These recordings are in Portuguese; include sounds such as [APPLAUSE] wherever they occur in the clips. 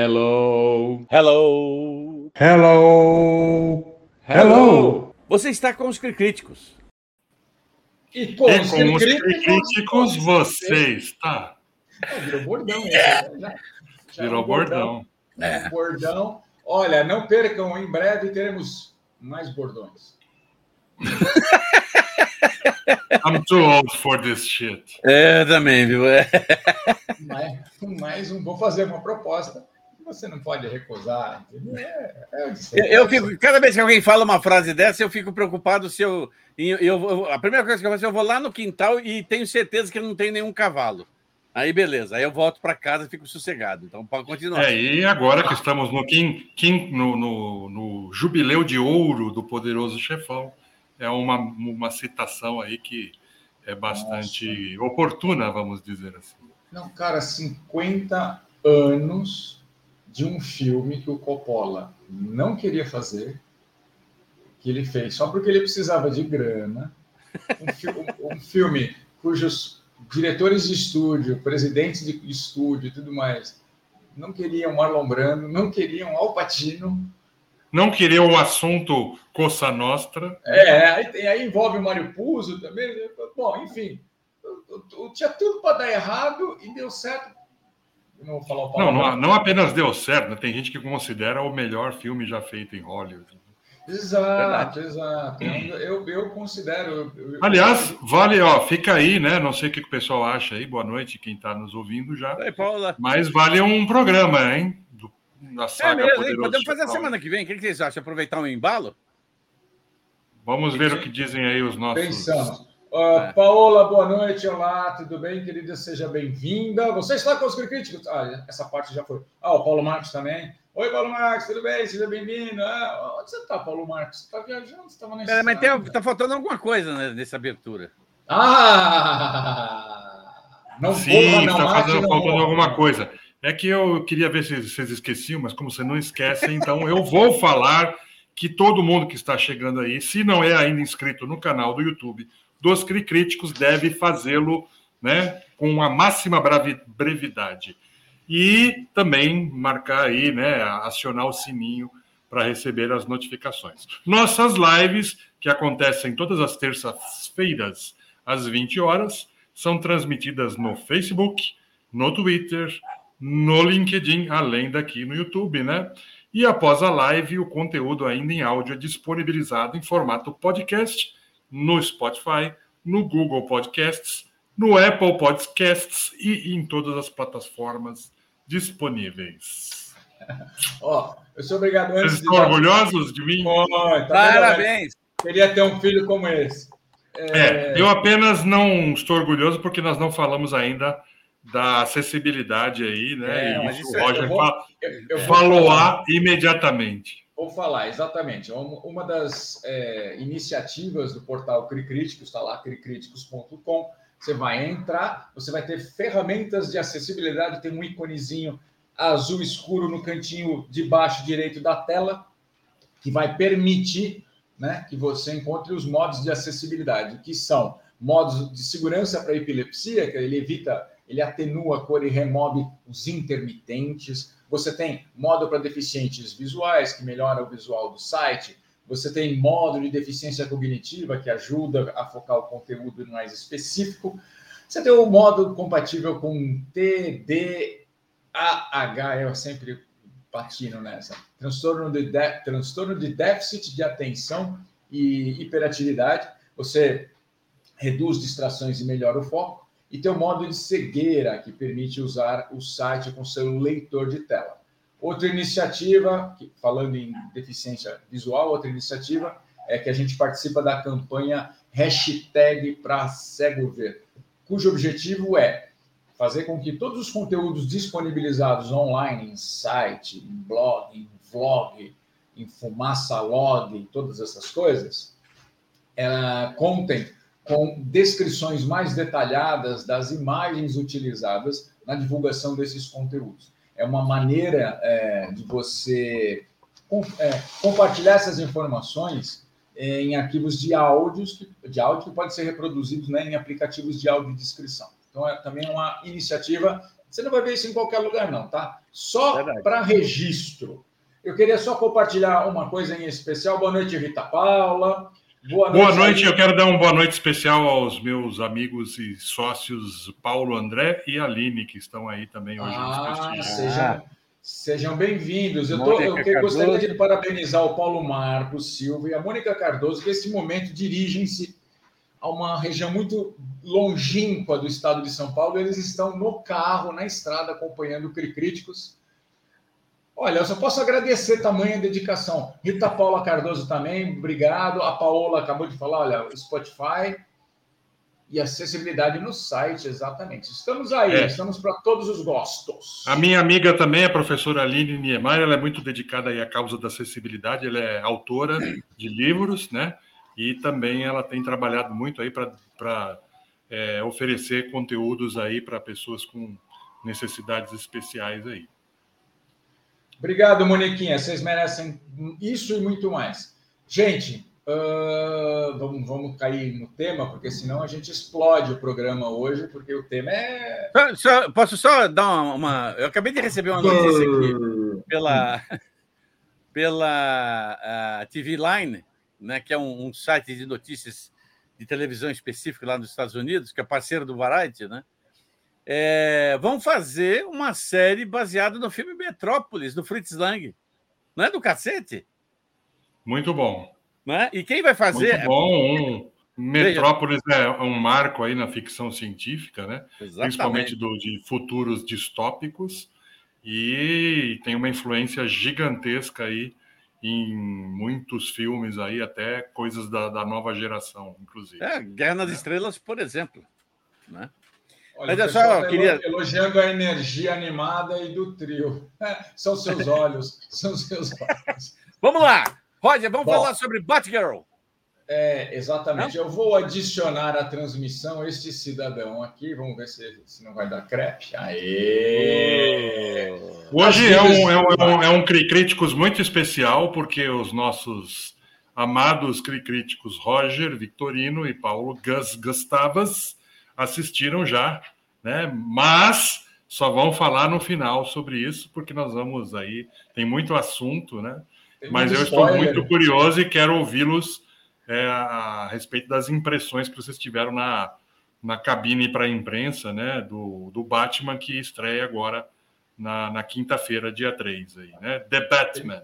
Hello. Hello. Hello. Hello. Você está com os críticos. E com, E os, com os críticos, críticos, você está. É, virou bordão. né? Já- já é Virou um bordão. É. Bordão. Olha, não percam, em breve teremos mais bordões. [LAUGHS] I'm too old for this shit. É, também, viu? É. Mais, mais um, vou fazer uma proposta você não pode recusar. É, é Eu, fico, cada vez que alguém fala uma frase dessa, eu fico preocupado se eu, eu, eu- A primeira coisa que eu faço, eu vou lá no quintal e tenho certeza que não tem nenhum cavalo. Aí, beleza. Aí eu volto para casa e fico sossegado. Então, pode continuar. É, e agora que estamos no, quin, quin- no, no- no jubileu de ouro do poderoso chefão, é uma, uma citação aí que é bastante oportuna, vamos dizer assim. Não, cara, 50 anos de um filme que o Coppola não queria fazer, que ele fez só porque ele precisava de grana. Um, fi- um- filme cujos diretores de estúdio, presidentes de estúdio e tudo mais não queriam Marlon Brando, não queriam Al Pacino. Não queria o assunto Coça Nostra. É, aí, aí envolve o Mário Puzo também. né? Bom, enfim, tinha tudo para dar errado e deu certo. Não vou falar o Não, não, não apenas deu certo, né? tem gente que considera o melhor filme já feito em Hollywood. Exato, exato. Eu, eu considero. eu- Aliás, vale, ó, fica aí, né? Não sei o que o pessoal acha aí. Boa noite, quem está nos ouvindo já. Oi, Paula. Mas vale um programa, hein? Do, da É saga mesmo, hein? Poderoso Podemos fazer a semana que vem. O que que vocês acham? Aproveitar um embalo? Vamos ver o que dizem aí os nossos. Pensamos. É. Paola, boa noite. Olá, tudo bem, querida? Seja bem-vinda. Você está com os críticos? Ah, essa parte já foi. Ah, o Paulo Marcos também. Oi, Paulo Marcos, tudo bem? Seja bem-vindo. Ah, onde você está, Paulo Marcos? Você está viajando? Você estava na É, mas estrada? tem, tá faltando alguma coisa né, nessa abertura. Ah! Não Sim, está faltando morra. alguma coisa. É que eu queria ver se vocês esqueciam, mas como você não esquece, então eu vou falar que todo mundo que está chegando aí, se não é ainda inscrito no canal do YouTube dos Críticos, deve fazê-lo né, com a máxima brevidade. E também marcar aí, né, acionar o sininho para receber as notificações. Nossas lives, que acontecem todas as terças-feiras às 20 horas, são transmitidas no Facebook, no Twitter, no LinkedIn, além daqui no YouTube, né? E após a live, o conteúdo ainda em áudio é disponibilizado em formato podcast no Spotify, no Google Podcasts, no Apple Podcasts e em todas as plataformas disponíveis. [LAUGHS] Ó, eu sou obrigado Vocês antes estão dar- orgulhosos de mim? Oi, tá vendo? Parabéns! Queria ter um filho como esse. É, eu apenas não estou orgulhoso porque nós não falamos ainda da acessibilidade aí, né? É, e isso isso o é- Roger eu vou- Eu, eu falou imediatamente. Vou falar, exatamente. Uma das é, iniciativas do portal Cricríticos, está lá, cricríticos.com. Você vai entrar, você vai ter ferramentas de acessibilidade, tem um íconezinho azul escuro no cantinho de baixo direito da tela, que vai permitir né, que você encontre os modos de acessibilidade, que são modos de segurança para epilepsia, que ele evita, ele atenua a cor e remove os intermitentes. Você tem modo para deficientes visuais, que melhora o visual do site. Você tem modo de deficiência cognitiva, que ajuda a focar o conteúdo mais específico. Você tem o modo compatível com TDAH, eu sempre patino nessa. Transtorno de, de- transtorno de déficit de atenção e hiperatividade. Você reduz distrações e melhora o foco. E tem o modo de cegueira, que permite usar o site com seu leitor de tela. Outra iniciativa, falando em deficiência visual, outra iniciativa é que a gente participa da campanha hashtag para cego ver, cujo objetivo é fazer com que todos os conteúdos disponibilizados online, em site, em blog, em vlog, em fumaça log, todas essas coisas, ela contem com descrições mais detalhadas das imagens utilizadas na divulgação desses conteúdos. É uma maneira é, de você com- é, compartilhar essas informações em arquivos de áudios, que- de áudio que podem ser reproduzidos né, em aplicativos de audiodescrição. Então, é também uma iniciativa Você não vai ver isso em qualquer lugar, não, tá? Só para registro. Eu queria só compartilhar uma coisa em especial. Boa noite, Rita Paula. Boa noite. Boa noite. Eu quero dar uma boa noite especial aos meus amigos e sócios Paulo André e Aline, que estão aí também hoje ah, nos Sejam, sejam bem-vindos. Eu, tô, eu gostaria de parabenizar o Paulo Marcos Silva e a Mônica Cardoso, que nesse momento dirigem-se a uma região muito longínqua do estado de São Paulo. Eles estão no carro, na estrada, acompanhando o Críticos Olha, eu só posso agradecer tamanha dedicação. Rita Paula Cardoso também, obrigado. A Paola acabou de falar, olha, Spotify e acessibilidade no site, exatamente. Estamos aí, é. estamos para todos os gostos. A minha amiga também, a professora Aline Niemeyer, ela é muito dedicada aí à causa da acessibilidade, ela é autora de livros, né? E também ela tem trabalhado muito aí para é, oferecer conteúdos aí para pessoas com necessidades especiais aí. Obrigado, Moniquinha. Vocês merecem isso e muito mais. Gente, uh, vamos, vamos cair no tema, porque senão a gente explode o programa hoje, porque o tema é. Só, posso só dar uma, uma, Eu acabei de receber uma notícia aqui pela, pela uh, TV Line, né, que é um, um site de notícias de televisão específico lá nos Estados Unidos, que é parceiro do Variety, né? É, vão fazer uma série baseada no filme Metrópolis, do Fritz Lang. Não é do cacete? Muito bom. Né? E quem vai fazer. Muito bom. Um, [LAUGHS] Metrópolis é um marco aí na ficção científica, né? Exatamente. Principalmente do, de futuros distópicos. E tem uma influência gigantesca aí em muitos filmes aí, até coisas da, da nova geração, inclusive. É, Guerra nas Estrelas, por exemplo. Né? Olha, Mas é só, queria... Elogiando a energia animada e do trio. [LAUGHS] São seus olhos, [LAUGHS] são seus olhos. Vamos lá, Roger, vamos Bom, falar sobre Batgirl. É, exatamente. Não? Eu vou adicionar à transmissão este cidadão aqui. Vamos ver se, se não vai dar crepe. Aê! Hoje é um, é, um, é um Críticos muito especial, porque os nossos amados críticos Roger, Victorino e Paulo Gus Gustavas assistiram já, né? Mas só vão falar no final sobre isso, porque nós vamos aí, tem muito assunto, né? Tem Mas eu spoiler. estou muito curioso e quero ouvi-los é, a respeito das impressões que vocês tiveram na, na cabine para a imprensa, né? Do, do Batman que estreia agora na, na quinta-feira, dia 3 aí, né? The Batman.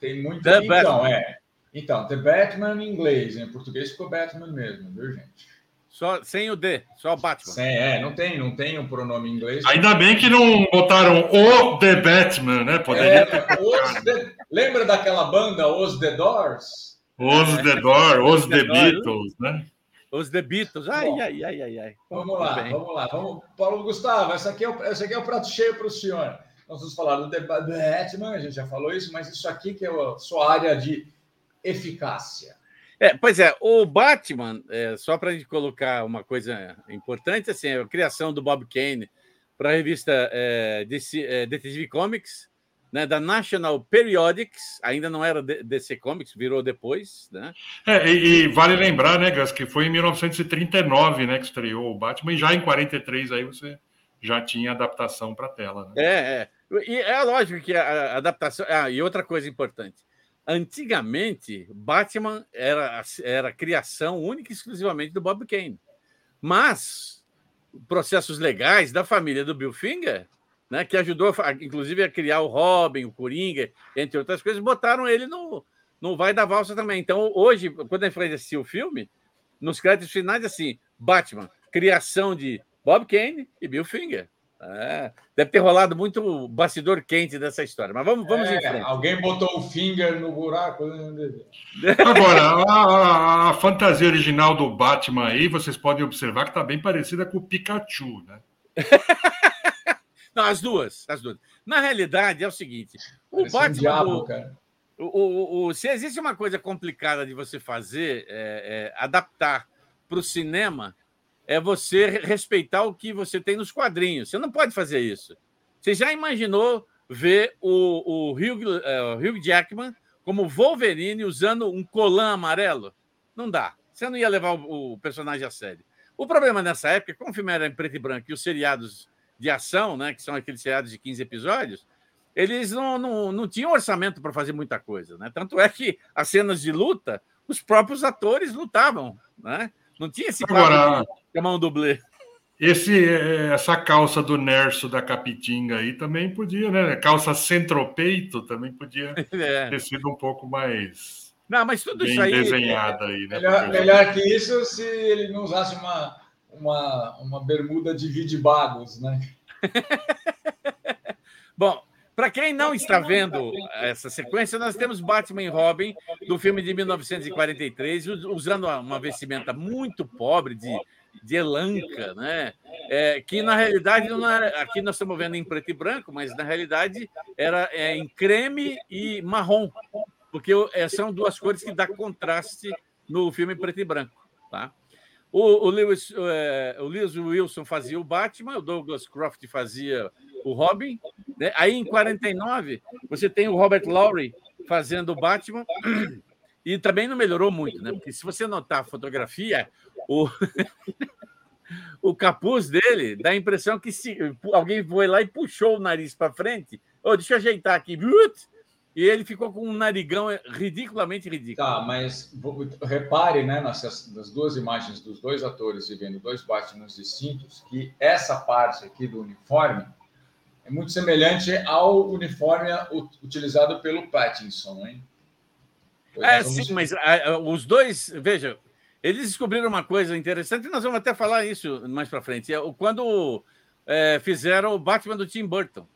Tem, tem muito. The então, Batman. é. Então, The Batman em inglês, em português ficou Batman mesmo, viu, gente? Só, sem o D, só Batman. Sem, é, não tem, não tem um pronome em inglês. Ainda bem que não botaram o The Batman, né? Poderia é, the, lembra daquela banda, Os The Doors? Os The Doors, Os The, Beatles, né? Os The Beatles. Ai, Bom, ai, ai, ai, ai. Vamos lá, bem. vamos lá. Vamos, Paulo Gustavo, essa aqui, é o, essa aqui é o prato cheio para o senhor. Nós vamos falar do The Batman, a gente já falou isso, mas isso aqui que é a sua área de eficácia. É, pois é, o Batman, é, só para a gente colocar uma coisa importante, assim, a criação do Bob Kane para a revista é, DC, é, Detective Comics, né, da National Periodics, ainda não era DC Comics, virou depois, né? É, e, e, vale lembrar, né, Gas, que foi em 1939, né, que estreou o Batman, e já em 43 aí você já tinha adaptação para tela. Né? É, é. E é lógico que a adaptação. Ah, e outra coisa importante Antigamente, Batman era, era criação única e exclusivamente do Bob Kane. Mas processos legais da família do Bill Finger, né, que ajudou, a, inclusive, a criar o Robin, o Coringa, entre outras coisas, botaram ele no, no Vai da Valsa também. Então, hoje, quando a gente foi assistir o filme, nos créditos finais, assim, Batman, criação de Bob Kane e Bill Finger. É, deve ter rolado muito bastidor quente dessa história, mas vamos, vamos é, em frente. Alguém botou o finger no buraco. Né? Agora, a, a, a, fantasia original do Batman aí, vocês podem observar que está bem parecida com o Pikachu, né? [LAUGHS] Não, as duas, as duas. Na realidade, é o seguinte: o Parece Batman. Um diabo, cara. O, o, o, se existe uma coisa complicada de você fazer, é, é, adaptar para o cinema, é você respeitar o que você tem nos quadrinhos. Você não pode fazer isso. Você já imaginou ver o, o, Hugh, uh, Hugh Jackman como Wolverine usando um colã amarelo? Não dá. Você não ia levar o, o personagem a sério. O problema nessa época, como o filme era em preto e branco e os seriados de ação, né, que são aqueles seriados de 15 episódios, eles não, não, não tinham orçamento para fazer muita coisa. Né? Tanto é que as cenas de luta, os próprios atores lutavam. Né? Não tinha esse Agora, de chamar um dublê. Esse, essa calça do Nerso da Capitinga aí também podia, né? Calça centropeito também podia [LAUGHS] é. ter sido um pouco mais. Não, mas tudo bem isso aí. desenhada aí, né? Melhor, melhor, que isso se ele não usasse uma, uma, uma bermuda de vidibagos, né? [LAUGHS] Bom, para quem não está vendo essa sequência, nós temos Batman e Robin do filme de 1943, usando uma vestimenta muito pobre de de Elanca, né? É, que na realidade não era, aqui nós estamos vendo em preto e branco, mas na realidade era é, em creme e marrom, porque é, são duas cores que dá contraste no filme preto e branco, tá? O, o, Lewis, é, o Lewis Wilson fazia o Batman, o Douglas Croft fazia o Robin. Né? Aí, em 49, você tem o Robert Lowry fazendo o Batman. E também não melhorou muito, né? Porque se você notar a fotografia, o, [LAUGHS] o capuz dele dá a impressão que se alguém foi lá e puxou o nariz para frente. Oh, deixa eu ajeitar aqui. E ele ficou com um narigão ridiculamente ridículo. Tá, mas repare, né, nas, duas imagens dos dois atores vivendo dois Batmans distintos, que essa parte aqui do uniforme é muito semelhante ao uniforme utilizado pelo Pattinson, hein? É, sim, mas a, os dois, veja, eles descobriram uma coisa interessante, e nós vamos até falar isso mais para frente. É, quando é, fizeram o Batman do Tim Burton.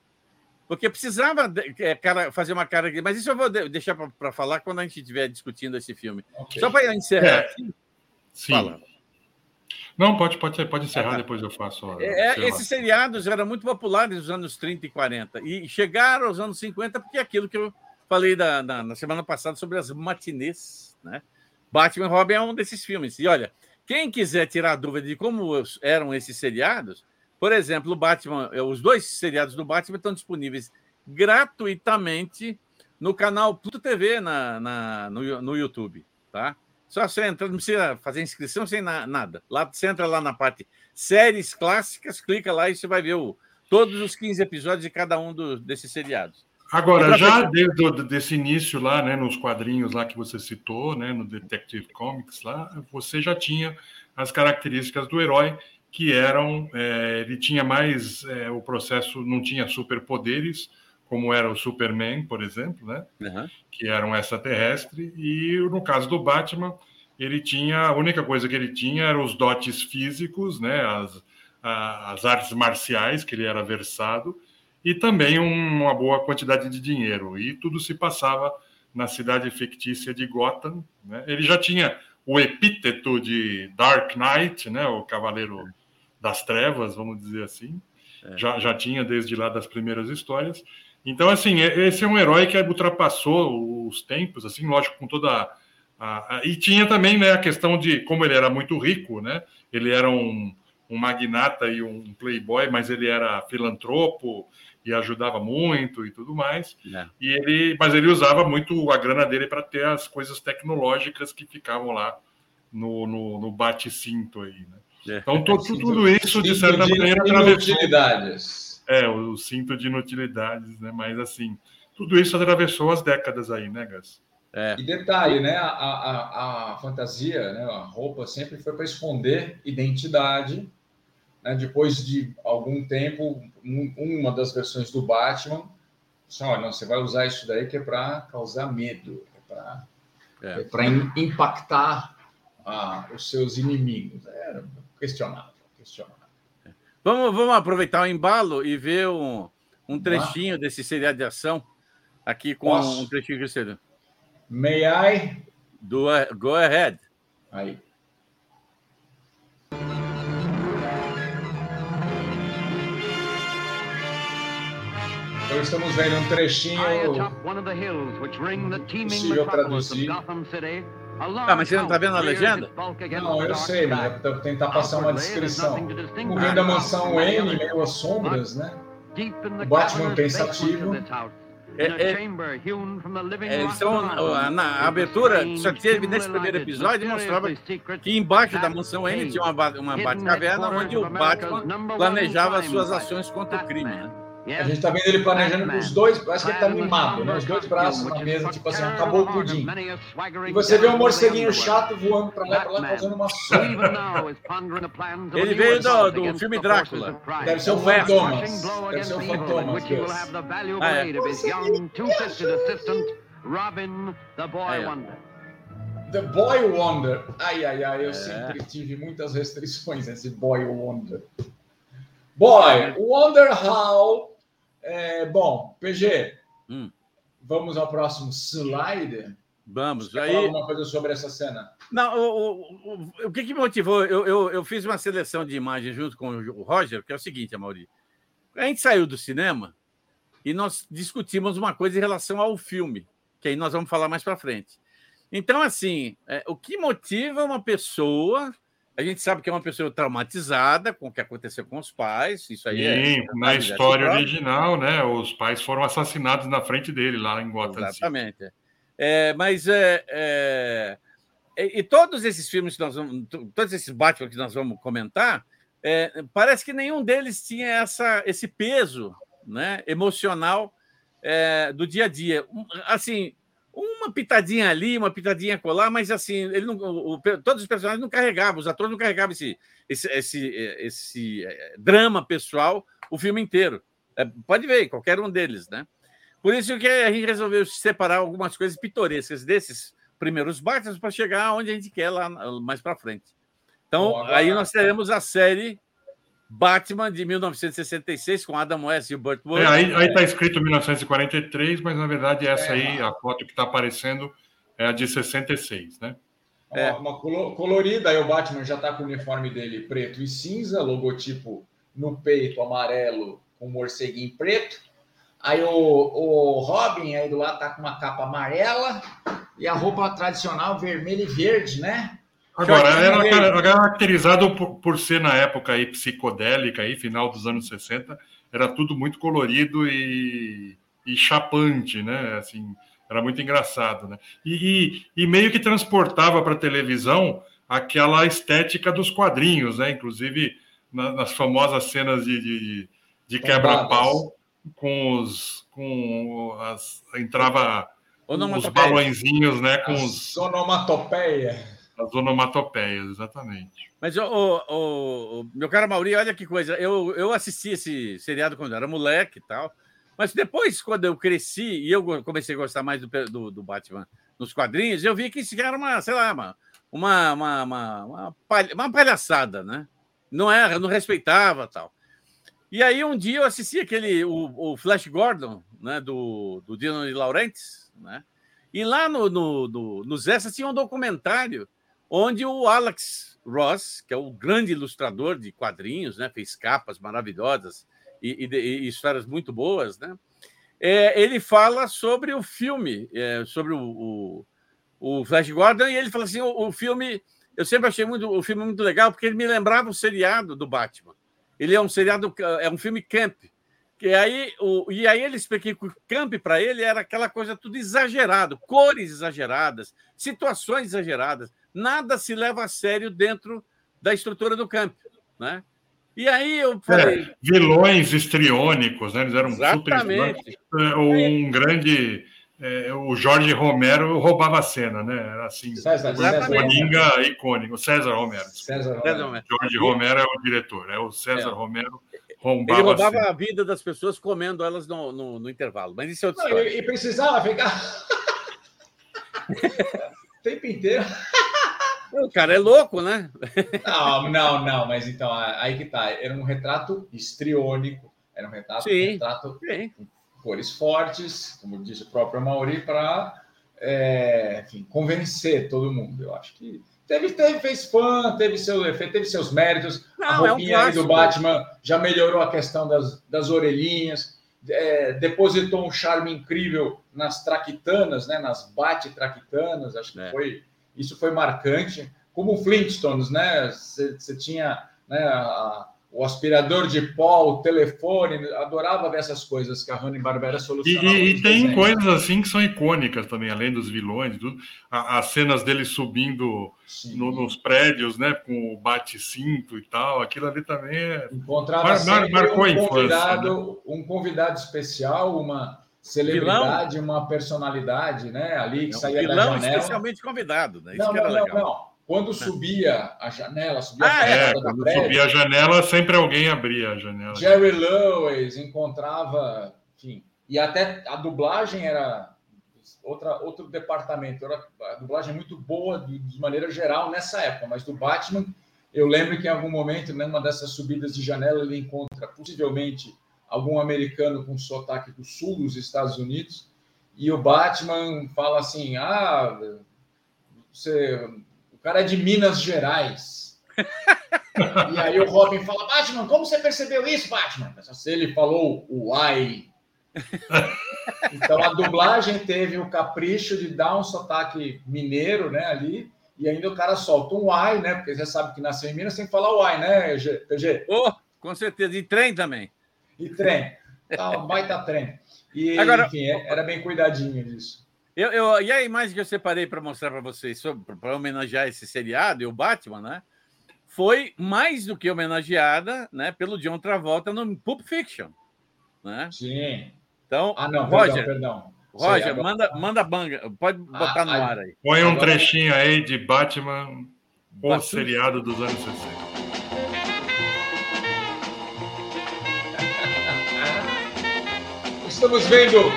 Porque precisava é, cara, fazer uma cara. Mas isso eu vou deixar para falar quando a gente estiver discutindo esse filme. Okay. Só para encerrar é, aqui. Sim. Fala. Não, pode, pode, pode encerrar, ah, tá. depois eu faço. É, esses seriados eram muito populares nos anos 30 e 40. E chegaram aos anos 50, porque é aquilo que eu falei da, na, na semana passada sobre as matinês, né? Batman Robin é um desses filmes. E olha, quem quiser tirar dúvida de como eram esses seriados, por exemplo, o Batman, eh, os dois seriados do Batman estão disponíveis gratuitamente no canal Pluto TV na, na no, no, YouTube, tá? Só você entra, não precisa fazer inscrição sem na, nada. Lá você entra lá na parte séries clássicas, clica lá e você vai ver o, todos os 15 episódios de cada um do, desses seriados. Agora, já desde o, desse início lá, né, nos quadrinhos lá que você citou, né, no Detective Comics lá, você já tinha as características do herói que eram, é, ele tinha mais é, o processo, não tinha superpoderes, como era o Superman, por exemplo, né, uhum. que era um extraterrestre, e no caso do Batman, ele tinha, a única coisa que ele tinha eram os dotes físicos, né, as, a, as artes marciais que ele era versado, e também uma boa quantidade de dinheiro. E tudo se passava na cidade fictícia de Gotham. Né? Ele já tinha o epíteto de Dark Knight, né? o Cavaleiro das Trevas, vamos dizer assim. É. Já, já tinha desde lá das primeiras histórias. Então, assim, esse é um herói que ultrapassou os tempos, assim, lógico, com toda a, e tinha também né, a questão de como ele era muito rico, né? Ele era um, um magnata e um playboy, mas ele era filantropo, e ajudava muito e tudo mais. É. E ele, mas ele usava muito a grana dele para ter as coisas tecnológicas que ficavam lá no, no, no bate-cinto aí, né? É. Então tudo, tudo isso de certa de maneira atravessou. É, o cinto de inutilidades, né? Mas assim, tudo isso atravessou as décadas aí, né, Gas? É. E detalhe, né? A, a, a fantasia, né? a roupa sempre foi para esconder identidade né, depois de algum tempo, um, uma das versões do Batman, disse, olha, não, você vai usar isso daí que é para causar medo, é para é. é impactar ah, os seus inimigos. Era questionável, questionável. Vamos, vamos aproveitar o embalo e ver um, um trechinho desse seriado de ação aqui com Posso? um trechinho que você May I? Do, go ahead. Aí. Então estamos vendo um trechinho possível traduzir. Ah, mas você não está vendo a legenda? Não, eu sei, mas é para tentar passar uma descrição. Como vendo a mansão Wayne, meio às sombras, né? O Batman pensativo. É, é, é, eles são, na abertura só teve nesse primeiro episódio mostrava que embaixo da mansão Wayne tinha uma, uma Batcaverna onde o Batman planejava suas ações contra o crime. Né? A gente tá vendo ele planejando com os dois, parece que ele tá mimado, né? Os dois braços na mesa, tipo assim, acabou o pudim. E você vê um morceguinho chato voando pra lá e pra lá, fazendo uma sombra. Ele veio do, do filme Drácula. Deve ser o Fantomas. Deve ser o Fantomas. Ah, é. Robin, the boy wonder. The Boy Wonder. Ai, ai, ai, eu é. sempre tive muitas restrições nesse Boy Wonder. Boy, Wonder How é, bom, PG, hum. vamos ao próximo slide. Vamos. Você aí... falar alguma coisa sobre essa cena? Não, o, o, o, o que, que motivou? Eu, eu, eu, fiz uma seleção de imagens junto com o Roger, que é o seguinte, Amaury. A gente saiu do cinema e nós discutimos uma coisa em relação ao filme, que aí nós vamos falar mais para frente. Então, assim, é, o que motiva uma pessoa a gente sabe que é uma pessoa traumatizada com o que aconteceu com os pais. Isso aí Sim, é, na história original, né? Os pais foram assassinados na frente dele lá em Gotham. Exatamente. É, mas é, é, e todos esses filmes que nós vamos, todos esses Batman que nós vamos comentar, é, parece que nenhum deles tinha essa, esse peso, né? Emocional é, do dia a dia. Assim, uma pitadinha ali, uma pitadinha colar, mas assim, ele não, o, o, todos os personagens não carregavam, os atores não carregavam esse, esse, esse, esse eh, drama pessoal o filme inteiro. É, pode ver, qualquer um deles, né? Por isso que a gente resolveu separar algumas coisas pitorescas desses primeiros Batman para chegar onde a gente quer lá mais para frente. Então, aí nós teremos a série Batman de 1966 com Adam West e o Burt Ward. É, aí está escrito 1943, mas na verdade essa é, aí, a foto que está aparecendo é a de 66, né? É. Uma, uma colorida, aí o Batman já está com o uniforme dele preto e cinza, logotipo no peito amarelo com morceguinho preto. Aí o, o Robin aí do lado tá com uma capa amarela e a roupa tradicional vermelha e verde, né? Agora, era caracterizado por, por, ser na época aí psicodélica, aí, final dos anos 60, era tudo muito colorido e, e chapante, né? Assim, era muito engraçado, né? E, e, e meio que transportava para a televisão aquela estética dos quadrinhos, né? Inclusive na, nas famosas cenas de, de, de quebra-pau com os com as entrava os balõezinhos, né? Com os onomatopeia as onomatopeias, exatamente. Mas, o, o, o, meu caro Mauri, olha que coisa. Eu, eu assisti esse seriado quando eu era moleque e tal. Mas depois, quando eu cresci e eu comecei a gostar mais do, do, do Batman nos quadrinhos, eu vi que isso era uma, sei lá, uma, uma, uma, uma, uma palhaçada, né? Não era, não respeitava tal. E aí um dia eu assisti aquele, o, o Flash Gordon, né, do, do Dino Laurentiis, né? E lá no, no, no, nos extras tinha um documentário onde o Alex Ross, que é o grande ilustrador de quadrinhos, né, fez capas maravilhosas e, e, e histórias muito boas, né? É, ele fala sobre o filme, é, sobre o, o, o, Flash Gordon, e ele fala assim: o, o, filme, eu sempre achei muito, o filme muito legal, porque ele me lembrava o seriado do Batman. Ele é um seriado, é um filme camp. E aí, o, e aí ele explica que o camp para ele era aquela coisa tudo exagerado, cores exageradas, situações exageradas nada se leva a sério dentro da estrutura do campo, né? E aí eu falei... É, vilões estriônicos, né? Eles eram Exatamente. super é, Um grande... É, o Jorge Romero roubava a cena, né? Era assim, César, Coringa icônico. César Romero. César Romero. Jorge Romero é o diretor, é o César é. Romero roubava Ele roubava a, a, vida das pessoas comendo elas no, no, no intervalo. Mas isso é outra Não, e, e precisava ficar [LAUGHS] o tempo inteiro. O cara é louco, né? Não, não, não, mas então, aí que tá. Era um retrato histriônico, era um retrato, sim, retrato sim. com cores fortes, como disse o próprio Mauri, para é, convencer todo mundo. Eu acho que teve, teve, fez fã, teve seu efeito, teve seus méritos. Não, a roupinha é um do Batman já melhorou a questão das, das orelhinhas. É, depositou um charme incrível nas traquitanas, né, nas bate-traquitanas, acho que é. foi isso foi marcante. Como o Flintstones, né? Você tinha né, a, o aspirador de pó, o telefone, adorava dessas coisas que a Hanna-Barbera solucionava. E, e, tem desenhos. coisas assim que são icônicas também, além dos vilões, tudo. as cenas dele subindo no, nos prédios, né, com o bate-cinto e tal, aquilo ali também é... Encontrava mar, mar, marcou um convidado, infância, né? um convidado especial, uma celebridade, vilão. uma personalidade, né, ali que saía vilão da janela. especialmente convidado, né? Isso não, não, não, não. Quando subia a janela, subia ah, a é, quando prédio, subia a janela, sempre alguém abria a janela. Jerry Lewis encontrava, enfim, e até a dublagem era outra, outro departamento. Era a dublagem muito boa de, de maneira geral nessa época, mas do Batman, eu lembro que em algum momento, numa dessas subidas de janela, ele encontra possivelmente algum americano com sotaque do sul dos Estados Unidos, e o Batman fala assim: ah, você cara é de Minas Gerais. [LAUGHS] e aí o Robin fala: Batman, como você percebeu isso, Batman? Se ele falou uai. então a dublagem teve o capricho de dar um sotaque mineiro, né, ali, e ainda o cara solta um uai, né? Porque você sabe que nasceu em Minas tem que falar uai, né, PG? Oh, com certeza. E trem também. E trem. Tá, baita trem. E, Agora, enfim, é, era bem cuidadinho disso. Eu, eu, e a imagem que eu separei para mostrar para vocês, para homenagear esse seriado e o Batman, né? Foi mais do que homenageada né, pelo John Travolta no Pulp Fiction. Né? Sim. Então, ah, não, Roger, perdão, perdão. Roger, Sei, manda, manda banga, pode botar ah, no ar aí. Põe um trechinho aí de Batman, o seriado dos anos 60. Estamos vendo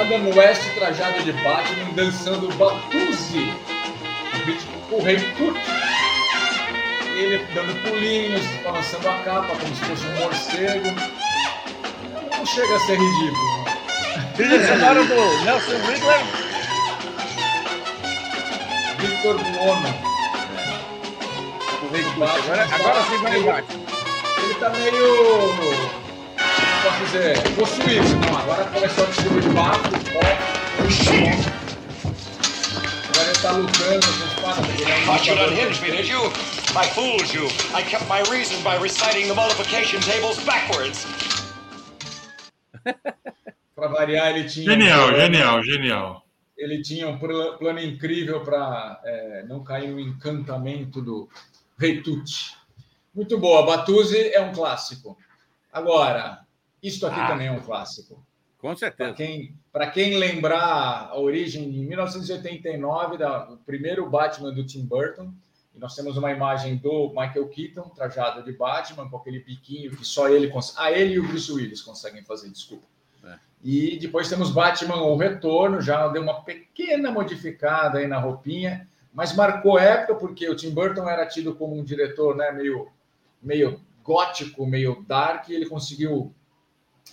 Adam West trajado de Batman dançando Batuzi, o rei Tut. Ele dando pulinhos, balançando a capa como se fosse um morcego. Não chega a ser ridículo. Trilha sonora do Nelson Riddler. Victor Buono. O rei Tut. Agora, agora sim vai Batman. Ele tá meio posso dizer, possuído. Não, agora começou a estilo de bafo, pó, Agora ele está lutando com espada. Thought you'd unhinge me, did you? I fooled you. I kept my reason by reciting the multiplication tables backwards. [LAUGHS] para variar, ele tinha. Genial, um genial, genial. Ele tinha um plano incrível para é, não cair no encantamento do Rei Tuti. Muito boa. Batuzzi é um clássico. Agora, isto aqui ah, também é um clássico. Com certeza. Para quem, quem lembrar a origem de 1989, da, do primeiro Batman do Tim Burton, e nós temos uma imagem do Michael Keaton, trajado de Batman, com aquele piquinho que só ele consegue. Ah, ele e o Bruce Willis conseguem fazer, desculpa. É. E depois temos Batman O Retorno, já deu uma pequena modificada aí na roupinha, mas marcou época porque o Tim Burton era tido como um diretor né, meio, meio gótico, meio dark, e ele conseguiu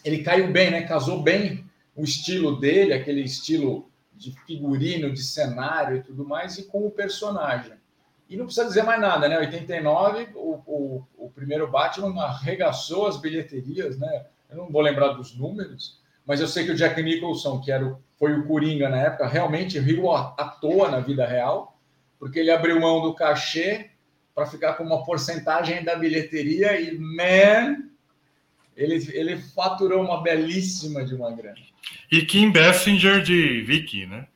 ele caiu bem, né? Casou bem o estilo dele, aquele estilo de figurino, de cenário e tudo mais, e com o personagem. E não precisa dizer mais nada, né? 89, o, o, o primeiro Batman arregaçou as bilheterias, né? Eu não vou lembrar dos números, mas eu sei que o Jack Nicholson, que era o, foi o Coringa na época, realmente riu à toa na vida real, porque ele abriu mão do cachê para ficar com uma porcentagem da bilheteria e, man, ele, ele faturou uma belíssima de uma grana. E Kim Bessinger de Vicky, né?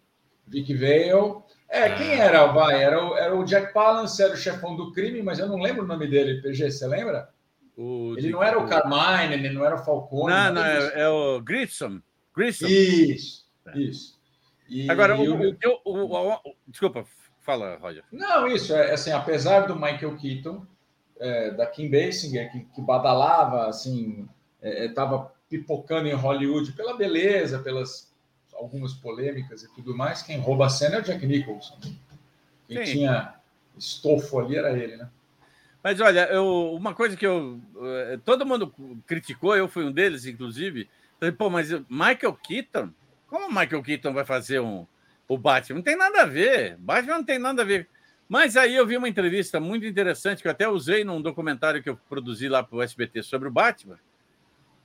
Vicky Vale. É, é, quem era, vai? Era o, era o Jack Palance, era o chefão do crime, mas eu não lembro o nome dele, PG, você lembra? O ele não era o Carmine, ele não era o Falcone. Não, não, é, é, o Grissom. Grissom. Isso, é. isso. E, Agora, o, o, o, o, desculpa, fala, Roger. Não, isso, é assim, apesar do Michael Keaton, é, da Kim Basinger, que, que badalava, assim, estava é, é pipocando em Hollywood pela beleza, pelas algumas polêmicas e tudo mais. Quem rouba a cena é o Jack Nicholson. Quem Sim. tinha estofo ali era ele, né? Mas olha, eu, uma coisa que eu. É, todo mundo criticou, eu fui um deles, inclusive. Falei, Pô, mas Michael Keaton? Como Michael Keaton vai fazer um, o Batman? Não tem nada a ver. Batman não tem nada a ver. Mas aí eu vi uma entrevista muito interessante que eu até usei num documentário que eu produzi lá para o SBT sobre o Batman.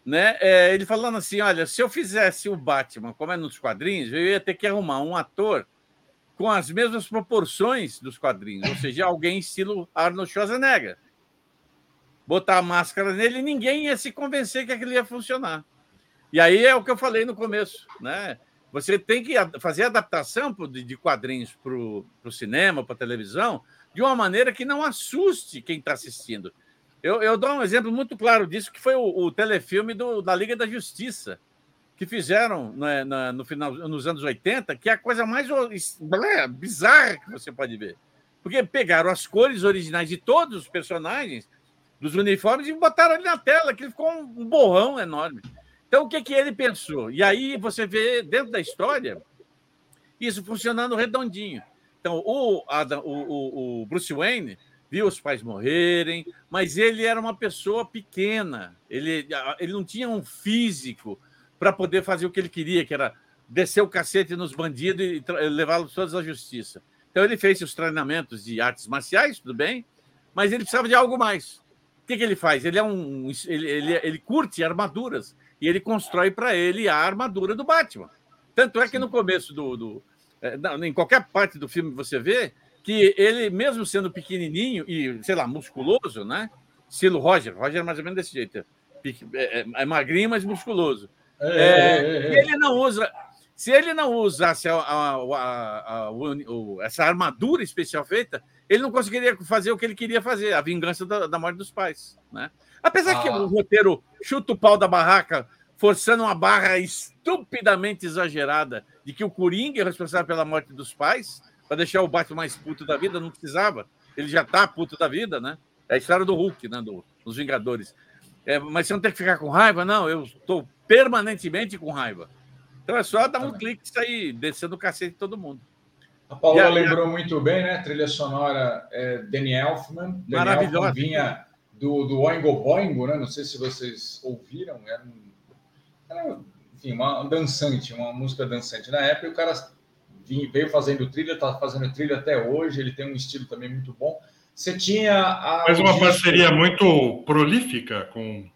Né? É, ele falando assim: olha, se eu fizesse o Batman como é nos quadrinhos, eu ia ter que arrumar um ator com as mesmas proporções dos quadrinhos, ou seja, alguém estilo Arnold Schwarzenegger. botar a máscara nele ninguém ia se convencer que aquilo ia funcionar. E aí é o que eu falei no começo, né? Você tem que fazer adaptação de quadrinhos para o cinema, para a televisão, de uma maneira que não assuste quem está assistindo. Eu, eu, dou um exemplo muito claro disso, que foi o, o telefilme do, da Liga da Justiça, que fizeram né, na, no final, nos anos 80, que é a coisa mais bizarra que você pode ver. Porque pegaram as cores originais de todos os personagens, dos uniformes, e botaram ali na tela, que ficou um borrão enorme. Então, o que, que ele pensou? E aí você vê dentro da história isso funcionando redondinho. Então, o, Adam, o, o, Bruce Wayne viu os pais morrerem, mas ele era uma pessoa pequena, ele, ele não tinha um físico para poder fazer o que ele queria, que era descer o cacete nos bandidos e levá-los todos à justiça. Então, ele fez os treinamentos de artes marciais, tudo bem, mas ele precisava de algo mais. O que, que ele faz? Ele é um. Ele, ele, ele curte armaduras e ele constrói para ele a armadura do Batman. Tanto é que no começo do, do é, em qualquer parte do filme você vê que ele, mesmo sendo pequenininho e, sei lá, musculoso, né? Estilo Roger, Roger é mais ou menos desse jeito. É, é, é magrinho, mas musculoso. É, é ele não usa. Se ele não usasse a, a, a, essa armadura especial feita, ele não conseguiria fazer o que ele queria fazer, a vingança da, da morte dos pais. Né? Apesar ah. que o roteiro chuta o pau da barraca, forçando uma barra estupidamente exagerada de que o Coringa é responsável pela morte dos pais, para deixar o Batman mais puto da vida, não precisava. Ele já está puto da vida, né? É a história do Hulk, né? Do, dos Vingadores. É, mas você não tem que ficar com raiva, não. Eu estou permanentemente com raiva. Então é só dar um tá clique e sair descendo o cacete de todo mundo. A Paula lembrou a... muito bem, né? Trilha sonora é Danny Elfman. Maravilhosa. vinha do, do Oingo Boingo, né? Não sei se vocês ouviram. Era, um, era enfim, uma dançante, uma música dançante. Na época, o cara vinha, veio fazendo trilha, está fazendo trilha até hoje. Ele tem um estilo também muito bom. Você tinha a. Mas uma parceria muito prolífica com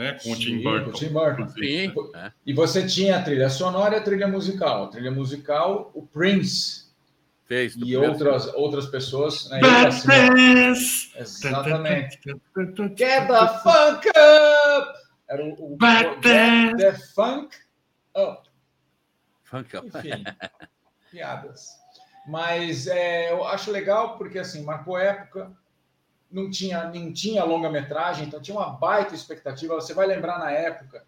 né? Com Sim, o Tim Burton. Tim Burton. Sim. É. E você tinha a trilha sonora e a trilha musical. A trilha musical, o Prince fez. E outras, outras pessoas. Né, Exatamente. Get the funk up! Era o, o, o Get the funk up. Funk up. Enfim, [LAUGHS] piadas. Mas é, eu acho legal porque assim marcou época não tinha, nem tinha longa-metragem, então tinha uma baita expectativa. Você vai lembrar na época,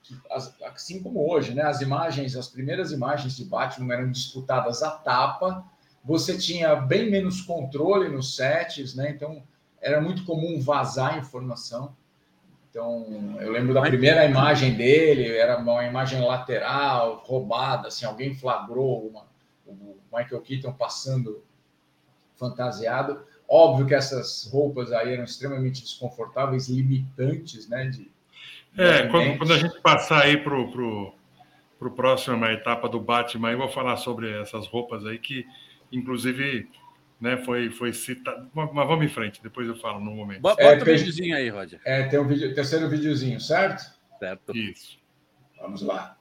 que, assim como hoje, né, as imagens, as primeiras imagens de Batman eram disputadas à tapa, você tinha bem menos controle nos sets, né? Então era muito comum vazar informação. Então, eu lembro da primeira imagem dele, era uma imagem lateral, roubada, assim, alguém flagrou uma, o Michael Keaton passando fantasiado. Óbvio que essas roupas aí eram extremamente desconfortáveis, limitantes, né? De, é, quando, quando, a gente passar aí para pro próxima etapa do Batman, eu vou falar sobre essas roupas aí que, inclusive, né, foi, foi citado. Mas vamos em frente, depois eu falo no momento. Bota é, o videozinho aí, Roger. É, tem um vídeo, terceiro videozinho, certo? Certo. Isso. Vamos lá.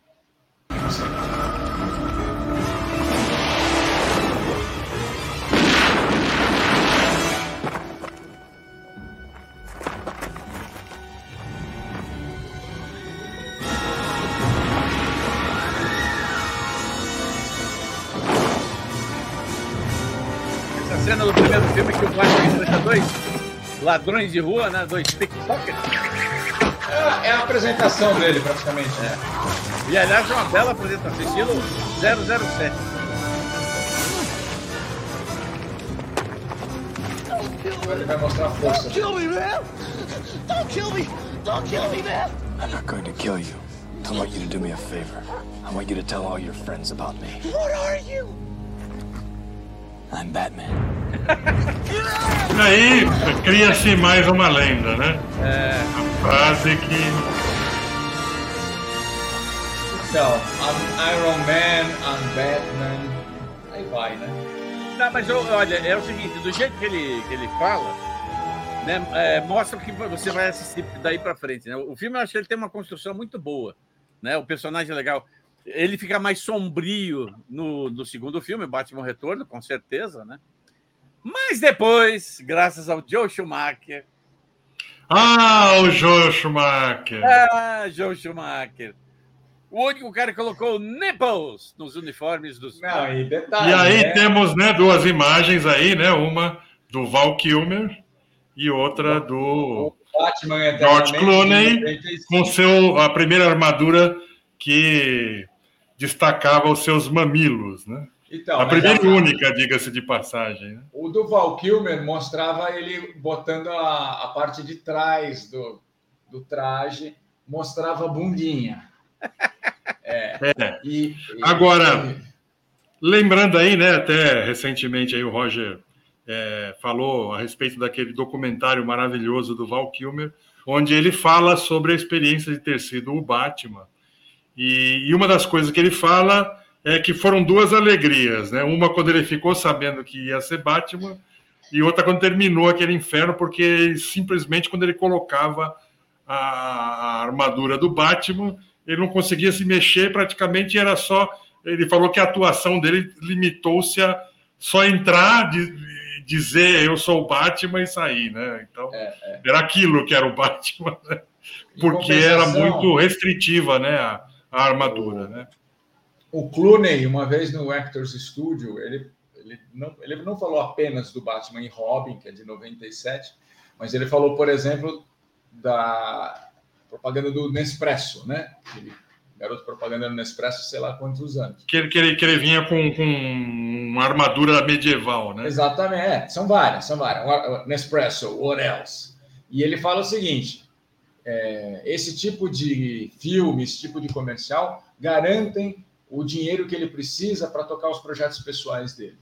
Cena do primeiro filme que o Batman enfrenta dois ladrões de rua, né? Dois pickpockets. É, é a apresentação dele, praticamente. Né? E aliás, é uma bela apresentação, estilo 007. Ele vai mostrar a força. Don't kill me, man! Don't kill me! Don't kill me, man! I'm not going to kill you. I want you to do me a favor. I want you to tell all your friends about me. What are you? I'm Batman. Aí cria-se mais uma lenda, né? É. A frase que. Então, I'm Iron Man, I'm Batman. Aí vai, né? Não, mas olha, é o seguinte, do jeito que ele, que ele fala, né, é, mostra que você vai assistir daí para frente. Né? O filme eu acho que ele tem uma construção muito boa. Né? O personagem é legal. Ele fica mais sombrio no, no segundo filme, Batman Retorno, com certeza, né? Mas depois, graças ao Joe Schumacher. Ah, o Joe Schumacher. Ah, Joe Schumacher. O único cara que colocou nipples nos uniformes dos. Não, e detalhe. E aí né? temos né, duas imagens aí, né? Uma do Val Kilmer e outra do Batman George eternamente Clooney de 95. com seu, a primeira armadura que destacava os seus mamilos, né? Então, a primeira e única, diga-se de passagem. né? O do Val Kilmer mostrava ele botando a, a parte de trás do, do traje, mostrava a bundinha. É. E, e- Agora- Lembrando aí, né, até recentemente aí o Roger é, falou a respeito daquele documentário maravilhoso do Val Kilmer, onde ele fala sobre a experiência de ter sido o Batman. E, e uma das coisas que ele fala é que foram duas alegrias, né? Uma quando ele ficou sabendo que ia ser Batman e outra quando terminou aquele inferno, porque simplesmente quando ele colocava a, a armadura do Batman, ele não conseguia se mexer, praticamente era só. Ele falou que a atuação dele limitou-se a só entrar, di- dizer eu sou o Batman e sair, né? Então, era aquilo que era o Batman, né? Porque era muito restritiva, né? A, a armadura, né? O Clooney, uma vez no Actors Studio, ele, ele, não, ele não falou apenas do Batman e Robin, que é de 97, mas ele falou, por exemplo, da propaganda do Nespresso, né? Ele, garoto propaganda do Nespresso, sei lá quantos anos. Que ele, que ele, que ele vinha com, com uma armadura medieval, né? Exatamente, é, são várias, são várias. O- o Nespresso, what else? E ele fala o seguinte: é, esse tipo de filme, esse tipo de comercial, garantem o dinheiro que ele precisa para tocar os projetos pessoais dele.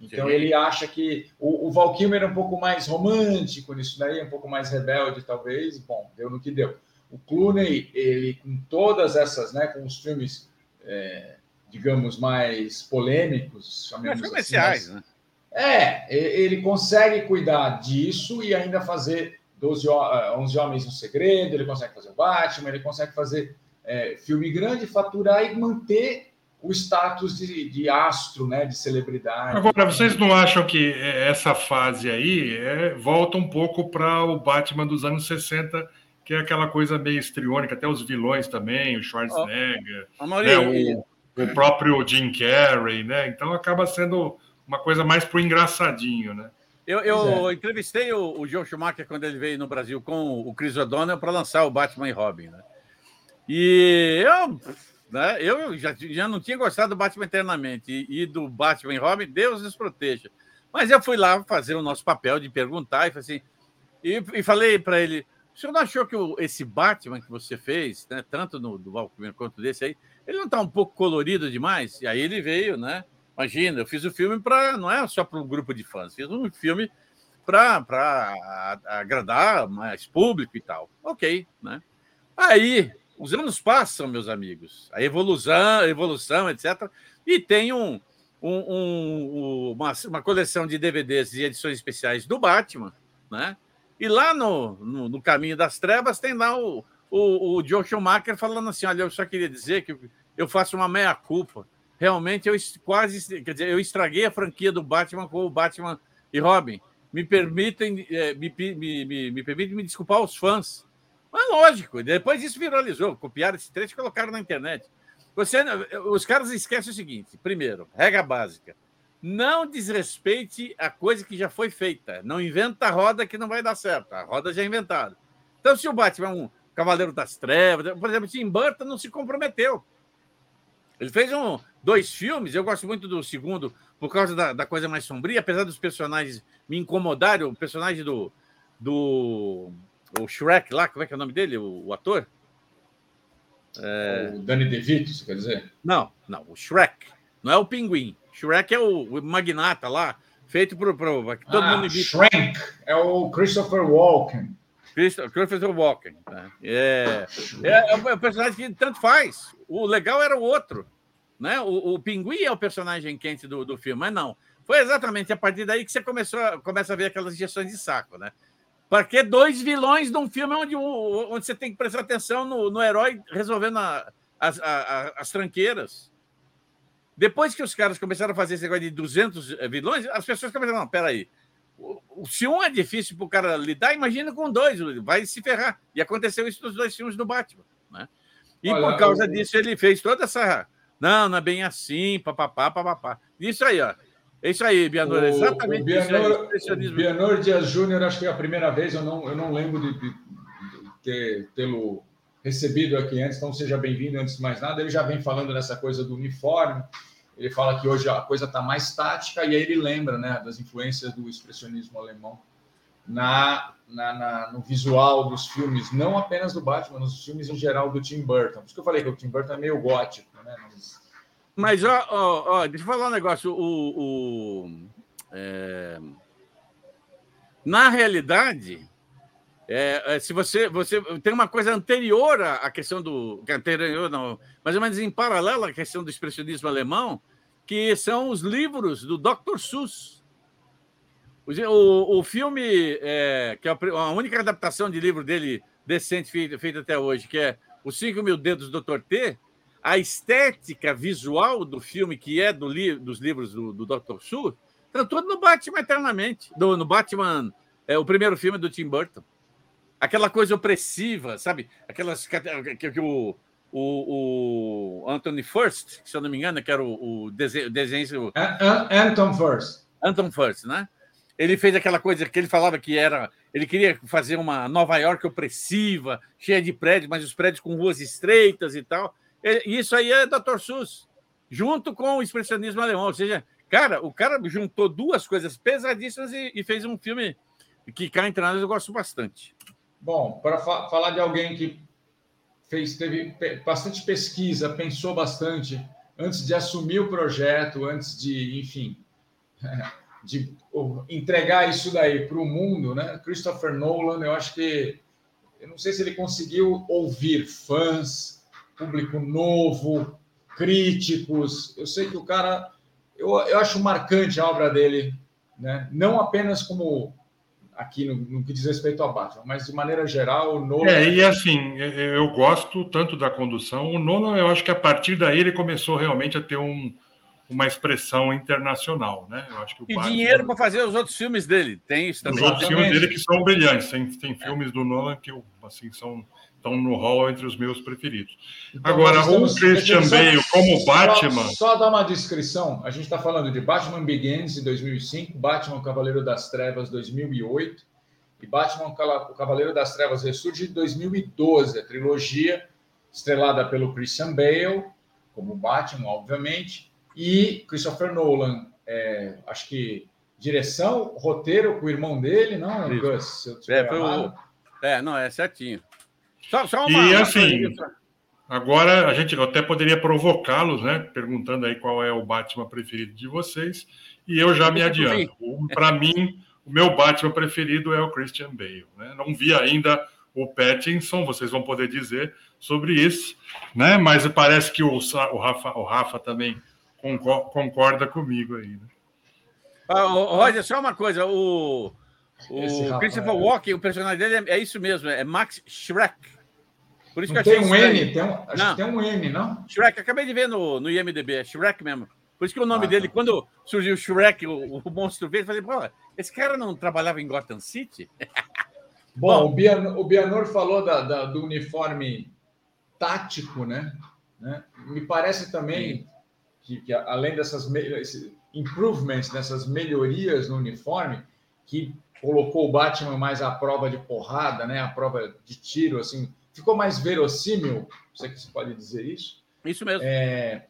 Então Sim. ele acha que o, o Val Kilmer é um pouco mais romântico nisso daí, um pouco mais rebelde, talvez. Bom, deu no que deu. O Clooney, ele com todas essas, né, com os filmes, é, digamos, mais polêmicos, chamemos assim, comerciais, mais- né? é, ele consegue cuidar disso e ainda fazer 12, ho- ah, 11 Homens no Segredo, ele consegue fazer o Batman, ele consegue fazer é, filme grande, faturar e manter o status de, de astro, né, de celebridade. Agora, vocês não acham que essa fase aí é, volta um pouco para o Batman dos anos 60, que é aquela coisa meio estriônica, até os vilões também, o Schwarzenegger, A né, o, o próprio Jim Carrey, né? Então acaba sendo uma coisa mais pro engraçadinho, né? Eu, eu entrevistei o, o Joe Schumacher quando ele veio no Brasil com o Chris O'Donnell para lançar o Batman e Robin, né? E eu, né, eu já, já não tinha gostado do Batman eternamente e, e do Batman e Robin, Deus nos proteja. Mas eu fui lá fazer o nosso papel de perguntar e falei assim, e, e falei para ele: o senhor não achou que o- esse Batman que você fez, né, tanto no do Val Kilmer quanto desse aí, ele não está um pouco colorido demais? E aí ele veio, né? Imagina, eu fiz o filme para não é só para um grupo de fãs, fiz um filme para agradar mais público e tal. Ok, né? Aí os anos passam, meus amigos, a evolução, evolução, etc. E tem um, um- um- uma, uma coleção de DVDs e edições especiais do Batman, né? E lá no, no, no Caminho das Trevas tem lá o, o, o Joe Schumacher falando assim: olha, eu só queria dizer que eu faço uma meia-culpa. Realmente, eu quase, quer dizer, eu estraguei a franquia do Batman com o Batman e Robin. Me permitem, eh, me, me, me, me permitem me desculpar aos fãs. Mas lógico, depois isso viralizou, copiaram esse trecho e colocaram na internet. Você, os caras esquecem o seguinte: primeiro, regra básica. Não desrespeite a coisa que já foi feita. Não inventa a roda que não vai dar certo. A roda já é inventada. Então, se o Batman é um Cavaleiro das Trevas, por exemplo, Tim Burton não se comprometeu. Ele fez um, dois filmes, eu gosto muito do segundo, por causa da, da coisa mais sombria, apesar dos personagens me incomodarem. O personagem do, do o Shrek lá, como é que é o nome dele, o, o ator? O Danny DeVito, você quer dizer? Não, não, o Shrek. Não é o pinguim. Shrek é o, o magnata lá, feito que todo ah, mundo imita. Shrek é o Christopher Walken. Christo- Christopher Walken. né? É, é, é um personagem que tanto faz. O legal era o outro. Né? O, o pinguim é o personagem quente do, do filme, mas não. Foi exatamente a partir daí que você começou a, começa a ver aquelas injeções de saco, né? Porque dois vilões num filme onde, onde você tem que prestar atenção no, no herói resolvendo a- as, a- a- as tranqueiras. Depois que os caras começaram a fazer esse negócio de 200 vilões, as pessoas começaram, não, peraí, se um é difícil para o cara lidar, imagina com dois, vai se ferrar. E aconteceu isso nos dois filmes do Batman. Né? E Olha, por causa o- disso ele fez toda essa. Não, não é bem assim, papapá, papapá. Isso aí, ó. É isso aí, Bianor, exatamente o isso aí, Bianor, expressionismo. o Bianor Dias Júnior, acho que é a primeira vez, eu não, eu não lembro de, de- de tê-lo recebido aqui antes, então seja bem-vindo antes de mais nada. Ele já vem falando dessa coisa do uniforme, ele fala que hoje a coisa está mais tática, e aí ele lembra né, das influências do expressionismo alemão na, na- na- no visual dos filmes, não apenas do Batman, nos filmes em geral do Tim Burton. Por isso que eu falei que o Tim Burton é meio gótico, né? Mas- Mas, ó, ó, ó, deixa eu falar um negócio. O, o- é, Na realidade, é, é, se você, você tem uma coisa anterior à questão do. Anterior, não, mais ou menos em paralelo à questão do expressionismo alemão, que são os livros do Dr. Seuss. O, o, filme, é, que é a única adaptação de livro dele decente feita, feita até hoje, que é Os Cinco Mil Dedos do Dr. T, a estética visual do filme, que é do li dos livros do, do Dr. Está tudo no Batman Eternamente, do, no Batman, é, o primeiro filme do Tim Burton. Aquela coisa opressiva, sabe? Aquelas que, que- o, o, o Anthony First, se eu não me engano, que era o, o desenho, desenho An- An- Anton First. Anton First, né? Ele fez aquela coisa que ele falava que era. Ele queria fazer uma Nova York opressiva, cheia de prédios, mas os prédios com ruas estreitas e tal. E isso aí é Dr. Seuss, junto com o expressionismo alemão. Ou seja, cara, o cara juntou duas coisas pesadíssimas e, e fez um filme que cá entre nós eu gosto bastante. Bom, para fa- falar de alguém que fez, teve bastante pesquisa, pensou bastante antes de assumir o projeto, antes de, enfim, [LAUGHS] de entregar isso daí para o mundo, né? Christopher Nolan, eu acho que eu não sei se ele conseguiu ouvir fãs, público novo, críticos. Eu sei que o cara, eu, eu acho marcante a obra dele, né? Não apenas como aqui no, no que diz respeito ao Batman, mas de maneira geral, o Nolan. É, e assim, é, eu gosto tanto da condução. O Nolan, eu acho que a partir daí ele começou realmente a ter um, uma expressão internacional, né? Eu acho que o E Batman- dinheiro para fazer os outros filmes dele. Tem isso Os também. outros filmes dele que são brilhantes. Tem, tem filmes do Nolan que assim, são, estão no hall entre os meus preferidos. Então, Agora, o Christian Bale como só- Batman. Só, dar uma descrição. A gente está falando de Batman Begins, de 2005, Batman Cavaleiro das Trevas, 2008, e Batman o Cavaleiro das Trevas Ressurge, de 2012, a trilogia estrelada pelo Christian Bale, como Batman, obviamente, e Christopher Nolan, é, acho que direção, roteiro com o irmão dele, não, Isso. Gus? Se eu tiver É, foi o-. É, não, é certinho. Só, só E, uma, uma assim, Agora, a gente até poderia provocá-los, né? Perguntando aí qual é o Batman preferido de vocês. E eu já me adianto. Para mim, o meu Batman preferido é o Christian Bale. Né? Não vi ainda o Pattinson, vocês vão poder dizer sobre isso, né? Mas parece que o, o, Rafa, o Rafa também concor- concorda comigo aí. Né? Ah, Roger, só uma coisa. O, o Christopher é. Walken, o personagem dele é, é isso mesmo, é Max Shrek. Por isso Não que tem um. N? Tem um, acho Não. que tem um N, não? Shrek, acabei de ver no, no IMDB, é Shrek mesmo. Por isso que o nome Ah, dele, tá. quando surgiu Shrek, o, o monstro verde, eu falei, pô, esse cara não trabalhava em Gotham City? [LAUGHS] Bom, Bom. o, Bian, o Bianor falou da- da- do uniforme tático, né? né? Me parece também que, que além dessas improvements, dessas melhorias no uniforme, que colocou o Batman mais à prova de porrada, né? À prova de tiro, assim, ficou mais verossímil, sei que se pode dizer isso. Isso mesmo. É,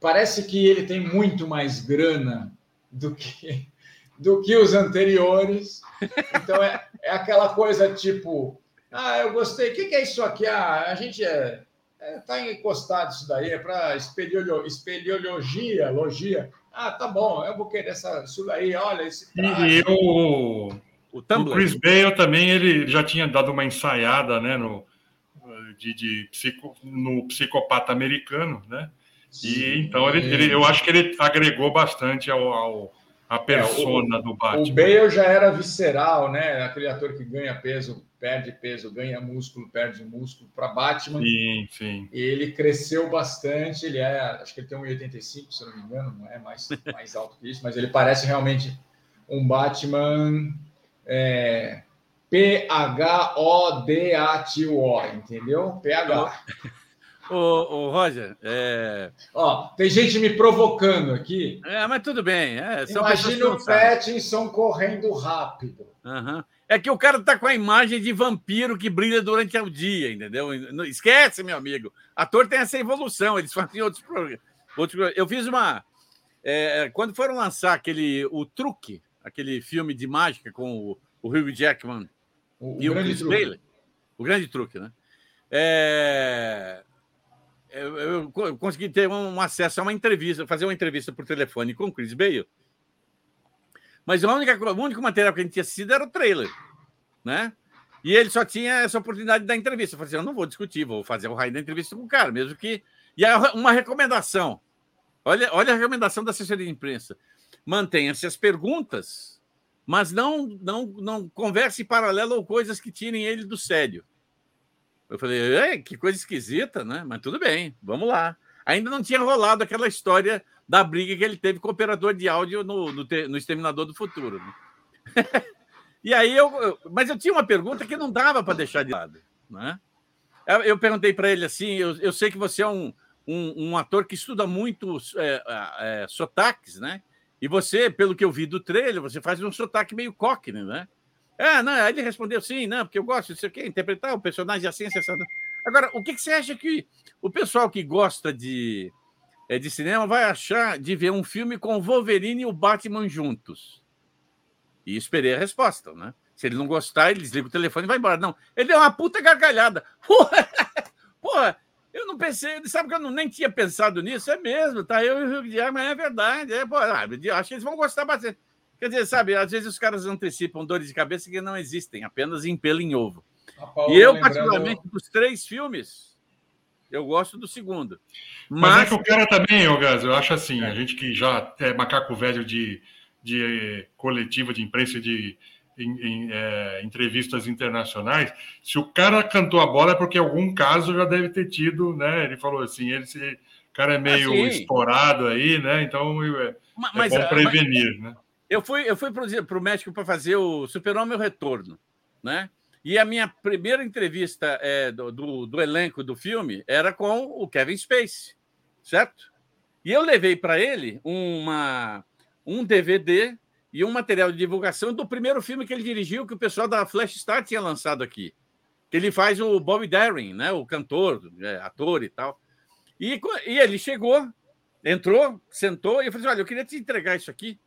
parece que ele tem muito mais grana do que, do que os anteriores. Então é, é aquela coisa tipo: ah, eu gostei, o que, que é isso aqui? Ah, a gente é, é, tá encostado isso daí, é para espeleologia, logia. Ah, tá bom, eu vou querer essa, isso daí, olha, esse traje. E o, O o. Chris Bale também ele já tinha dado uma ensaiada, né? No, de, de psico, no psicopata americano, né? E então ele, ele- eu acho que ele agregou bastante ao, ao a persona do Batman. O Bale já era visceral, né? Aquele ator que ganha peso, perde peso, ganha músculo, perde músculo. Para Batman, Sim, sim. ele cresceu bastante. Ele é, acho que ele tem 1,85, se não me engano, não é mais, [LAUGHS] mais alto que isso, mas ele parece realmente um Batman é, P-H-O-D-A-T-O, entendeu? PH. Ô, ô Roger, é... Ó, tem gente me provocando aqui. é, mas tudo bem. É, são Imagina o. Pattinson correndo rápido. Aham. É que o cara tá com a imagem de vampiro que brilha durante o dia, entendeu? Esquece, meu amigo. Ator tem essa evolução, eles fazem outros programas. Outros... Eu fiz uma. é, quando foram lançar aquele o truque, aquele filme de mágica com o, o Hugh Jackman O, e o grande Chris truque. Bailey, o grande truque, né? É, Eu, eu co- eu consegui ter um, acesso a uma entrevista, fazer uma entrevista por telefone com o Chris Bale. Mas a única, o único material que a gente tinha assistido era o trailer, né? E ele só tinha essa oportunidade da entrevista. Eu falei assim: eu não vou discutir, vou fazer o raio da entrevista com o cara, mesmo que. E aí, uma recomendação. Olha, olha a recomendação da assessoria de imprensa. Mantenha-se as perguntas, mas não, não, não converse em paralelo ou coisas que tirem ele do sério. Eu falei, "É, que coisa esquisita, né? Mas tudo bem, vamos lá. Ainda não tinha rolado aquela história da briga que ele teve com o operador de áudio no, no, no Exterminador do Futuro. né? [LAUGHS] e aí eu, eu- Mas eu tinha uma pergunta que não dava para deixar de lado. Né? Eu, eu perguntei para ele assim: eu, eu sei que você é um, um, um ator que estuda muito é, é, sotaques, né? E você, pelo que eu vi do trailer, você faz um sotaque meio cockney, né? Ah, não, aí ele respondeu sim, não, porque eu gosto disso aqui, interpretar o personagem assim, assim, assim. Agora, o que, que você acha que o pessoal que gosta de, é, de cinema vai achar de ver um filme com o Wolverine e o Batman juntos? E esperei a resposta, né? Se ele não gostar, ele desliga o telefone e vai embora. Não, ele deu uma puta gargalhada. [LAUGHS] Porra, porra eu não pensei, sabe que eu não, nem tinha pensado nisso? É mesmo, tá? Eu e o Rio Guilherme, é verdade. É, pô, ah, acho que eles vão gostar bastante. Quer dizer, sabe, às vezes os caras antecipam dores de cabeça que não existem, apenas em pelo em ovo. E eu, lembrando- particularmente, dos três filmes, eu gosto do segundo. Mas, é Mas, que o cara também, ô Gás, eu acho assim, a gente que já é macaco velho de, de eh, coletiva de imprensa de em- em, eh, entrevistas internacionais, se o cara cantou a bola é porque algum caso já deve ter tido, né? Ele falou assim, ele se, o cara é meio sim. estourado aí, né? Então é, é mas, bom ah, prevenir, né? eu fui, eu fui para o México para fazer o Super-Homem Retorno, né? E a minha primeira entrevista é, do, do, do elenco do filme era com o Kevin Space, certo? E eu levei para ele uma, um DVD e um material de divulgação do primeiro filme que ele dirigiu, que o pessoal da Flash Star tinha lançado aqui. Que ele faz o Bob Darin, né? o cantor, é, ator e tal. E, e ele chegou, entrou, sentou e eu falei assim: olha, eu queria te entregar isso aqui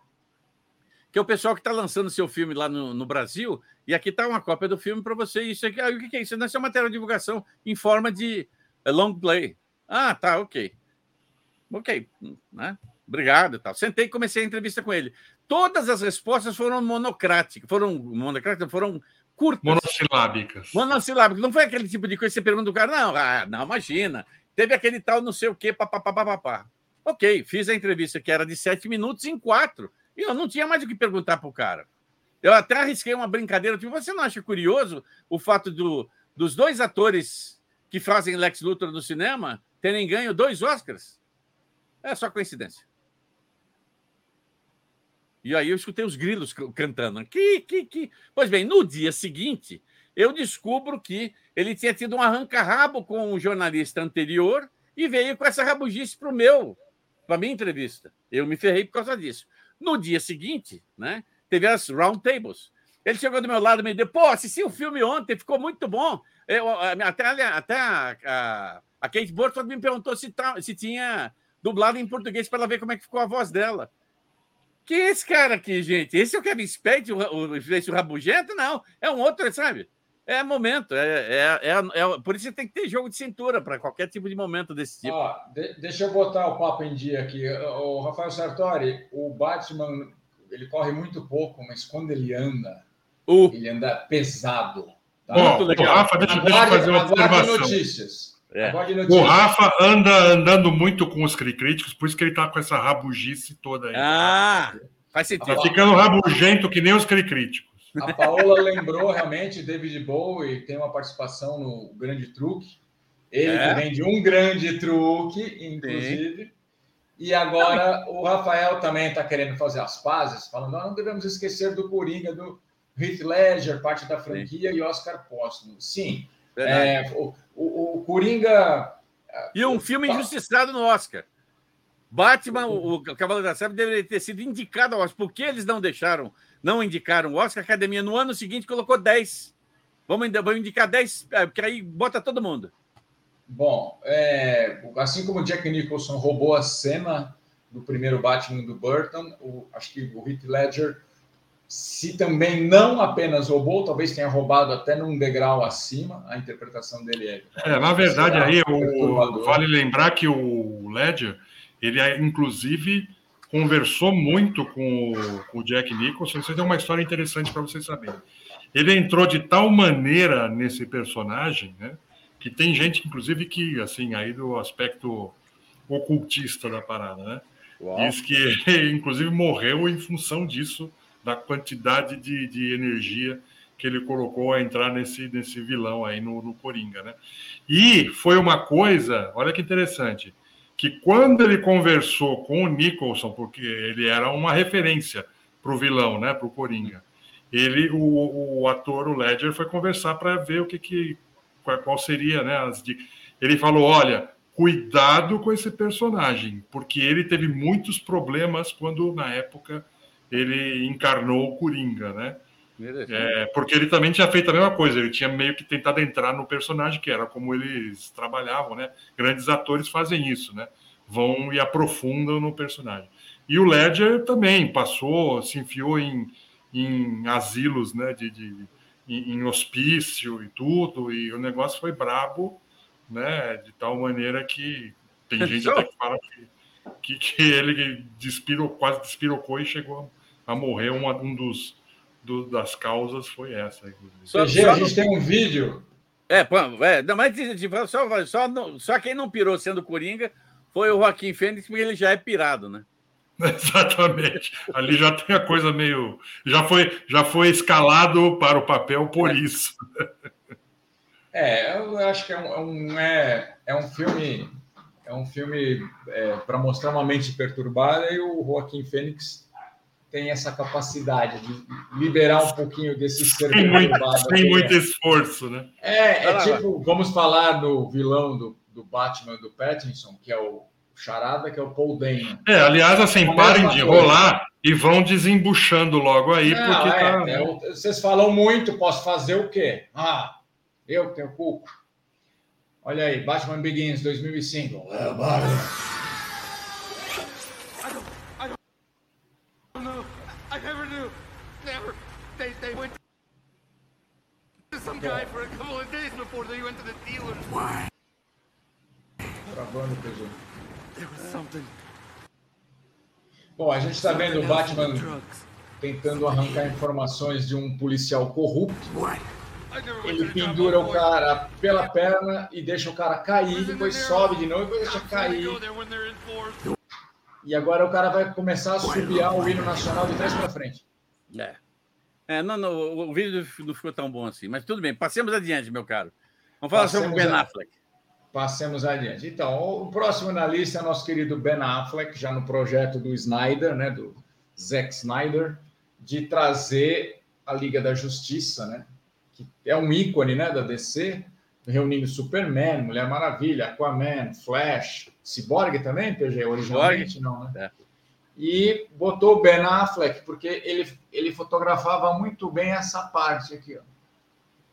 que é o pessoal que está lançando seu filme lá no, no Brasil, e aqui está uma cópia do filme para você. Isso aqui, ah, o que é isso? Isso é matéria de divulgação em forma de eh, long play. Ah, tá, ok. Ok, né? Obrigado e tal. Sentei e comecei a entrevista com ele. Todas as respostas foram monocráticas, foram monocráticas, foram curtas. Monossilábicas. Monossilábico. Não foi aquele tipo de coisa que você pergunta do cara, não, ah, não, imagina. Teve aquele tal não sei o quê, papapá. Ok, fiz a entrevista que era de sete minutos em quatro. E eu não tinha mais o que perguntar para o cara. Eu até arrisquei uma brincadeira. Tipo, você não acha curioso o fato do, dos dois atores que fazem Lex Luthor no cinema terem ganho dois Oscars? É só coincidência. E aí eu escutei os grilos cantando. Que, que, que. Pois bem, no dia seguinte, eu descubro que ele tinha tido um arranca-rabo com o jornalista anterior e veio com essa rabugice para o meu, para minha entrevista. Eu me ferrei por causa disso. No dia seguinte, né, teve as round tables. Ele chegou do meu lado e me disse: pô, assisti o filme ontem, ficou muito bom. Eu, até até a, a, a Kate Burton me perguntou se, se tinha dublado em português para ela ver como é que ficou a voz dela. Quem é esse cara aqui, gente? Esse é o Kevin Spade, o, o, esse o Rabugento? Não, é um outro, sabe? É momento, é, é, é, é- por isso você tem que ter jogo de cintura para qualquer tipo de momento desse tipo. Ó, de- deixa eu botar o papo em dia aqui. O Rafael Sartori, o Batman, ele corre muito pouco, mas quando ele anda, O, ele anda pesado. Tá? Muito legal. Rafa, deixa, deixa eu fazer uma observação. notícias. É. O. Rafa anda andando muito com os cri- críticos, por isso que ele tá com essa rabugice toda aí. ah, faz Tá sentido. ficando rabugento que nem os cri- críticos. A Paola lembrou realmente David Bowie tem uma participação no Grande Truque. Ele É? que vem de um grande truque, inclusive. E agora o Rafael também está querendo fazer as pazes, falando: não, não devemos esquecer do Coringa, do Heath Ledger, parte da franquia, Sim. e Oscar Póstumo. Sim, é, o, Coringa. E um filme tá... injustiçado no Oscar. Batman, o, Cavaleiro da Serra, deveria ter sido indicado ao Oscar. Por que eles não deixaram, não indicaram o Oscar? A academia no ano seguinte colocou 10. Vamos, vamos indicar 10, é, porque aí bota todo mundo. Bom, é, assim como Jack Nicholson roubou a cena do primeiro Batman do Burton, o, acho que o Heath Ledger, se também não apenas roubou, talvez tenha roubado até num degrau acima, a interpretação dele é. é na verdade, aí o, vale lembrar que o Ledger, ele inclusive conversou muito com o, com o Jack Nicholson. Isso tem uma história interessante para vocês saberem. Ele entrou de tal maneira nesse personagem, né? que tem gente, inclusive, que, assim, aí do aspecto ocultista da parada, né? Uau. Diz que ele, inclusive, morreu em função disso, da quantidade de, de energia que ele colocou a entrar nesse, nesse vilão aí no, no Coringa, né? E foi uma coisa, olha que interessante, que quando ele conversou com o Nicholson, porque ele era uma referência para o vilão, né, para o Coringa, ele, o, o ator, o Ledger, foi conversar para ver o que, que qual seria, né? As de... Ele falou: olha, cuidado com esse personagem, porque ele teve muitos problemas quando, na época, ele encarnou o Coringa, né? É, porque ele também tinha feito a mesma coisa, ele tinha meio que tentado entrar no personagem, que era como eles trabalhavam, né? Grandes atores fazem isso, né? Vão e aprofundam no personagem. E o Ledger também passou, se enfiou em, em asilos, né? de, de em, em hospício e tudo, e o negócio foi brabo, né? De tal maneira que tem [LAUGHS] gente até que fala que, que, que ele despirou, quase despirocou e chegou a morrer. Uma, um dos, do, das causas foi essa. Só, só a gente tem um vídeo. É, é não, mas só, só, só quem não pirou sendo Coringa foi o Joaquim Fênix, porque ele já é pirado, né? [LAUGHS] Exatamente. Ali já tem a coisa meio. Já foi, já foi escalado para o papel por é. isso. É, eu acho que é um, é, é um filme. É um filme é, para mostrar uma mente perturbada e o Joaquim Fênix tem essa capacidade de liberar um pouquinho desse ser sem perturbado. Muito, sem muito esforço, né? É, é tipo, vamos falar no vilão do, do Batman do Pattinson, que é o Charada, que é o Paul Dano. É, aliás, assim, parem de enrolar e vão desembuchando logo aí, Não, porque é, tá... é, vocês falam muito, posso fazer o quê? Ah, eu tenho culpa. Olha aí, Batman Begins 2005. É, Batman. Bom, a gente está vendo o Batman tentando arrancar informações de um policial corrupto. Ele pendura o cara pela perna e deixa o cara cair, depois sobe de novo e deixa cair. E agora o cara vai começar a subiar o hino nacional de trás para frente. É. é. não, não, o vídeo não ficou tão bom assim, mas tudo bem, passemos adiante, meu caro. Vamos falar passemos sobre o Ben Affleck. Passemos adiante. Então, o próximo na lista é nosso querido Ben Affleck, já no projeto do Snyder, né, do Zack Snyder, de trazer a Liga da Justiça, né, que é um ícone, né, da DC, reunindo Superman, Mulher Maravilha, Aquaman, Flash, Cyborg também, PG, originalmente Cyborg. não, né? É. E botou o Ben Affleck porque ele, ele fotografava muito bem essa parte aqui, ó.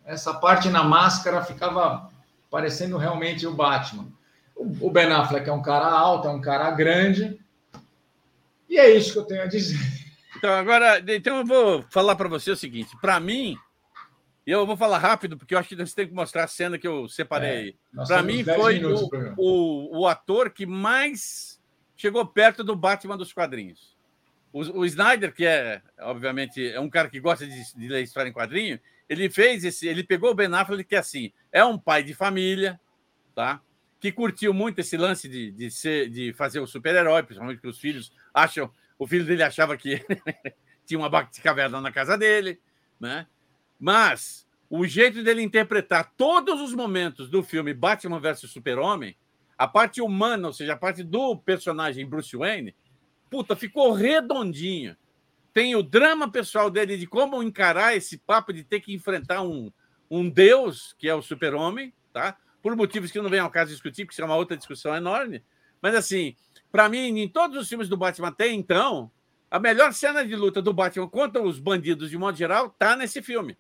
Essa parte na máscara ficava parecendo realmente o Batman. O Ben Affleck é um cara alto, é um cara grande. E é isso que eu tenho a dizer. Então, agora, então eu vou falar para você o seguinte: para mim, eu vou falar rápido, porque eu acho que você tem que mostrar a cena que eu separei. É, para mim, foi o, o, o, ator que mais chegou perto do Batman dos quadrinhos. O, o Snyder, que é, obviamente, é um cara que gosta de, de ler história em quadrinho, ele fez esse, ele pegou o Ben Affleck que é assim, é um pai de família, tá? Que curtiu muito esse lance de, de, ser, de fazer o super-herói, principalmente que os filhos acham, o filho dele achava que [LAUGHS] tinha uma caverna na casa dele, né? Mas o jeito dele interpretar todos os momentos do filme Batman versus Super-Homem, a parte humana, ou seja, a parte do personagem Bruce Wayne, puta, ficou redondinha. Tem o drama pessoal dele de como encarar esse papo de ter que enfrentar um, um deus, que é o super-homem, tá? Por motivos que não vem ao caso discutir, porque isso é uma outra discussão enorme. Mas, assim, para mim, em todos os filmes do Batman até então, a melhor cena de luta do Batman contra os bandidos, de modo geral, tá nesse filme.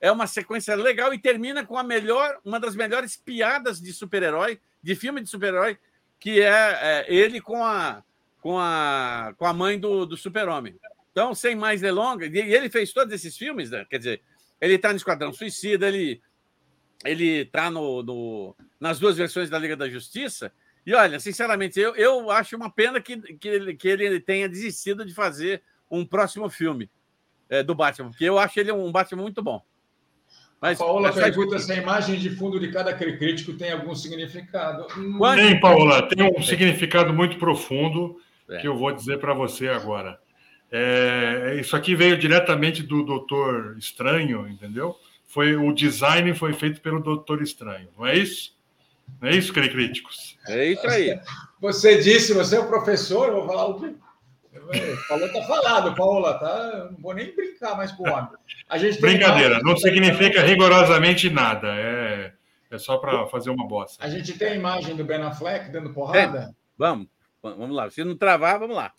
É uma sequência legal e termina com a melhor, uma das melhores piadas de super-herói, de filme de super-herói, que é, é, ele com a, com a, com a mãe do, do super-homem. Então, sem mais delongas, e ele fez todos esses filmes, né? quer dizer, ele está no Esquadrão Suicida, ele ele está no, no, nas duas versões da Liga da Justiça. E olha, sinceramente, eu, eu acho uma pena que, que, ele, que ele tenha desistido de fazer um próximo filme é, do Batman, porque eu acho ele um Batman muito bom. Mas, Paola pergunta se a imagem de fundo de cada crítico tem algum significado. Tem, Paola, tem um significado muito profundo é. que eu vou dizer para você agora. É, isso aqui veio diretamente do Doutor Estranho, entendeu? Foi o design foi feito pelo Doutor Estranho, não é isso? Não é isso, críticos? É isso aí. Você disse, você é o professor, eu vou falar o quê? Falou, tá falado, Paula, tá? Não vou nem brincar mais com o homem. A gente Brincadeira, não significa rigorosamente nada, é, é só para fazer uma bosta. A gente tem a imagem do Ben Affleck dando porrada? É. Vamos, vamos lá. Se não travar, vamos lá.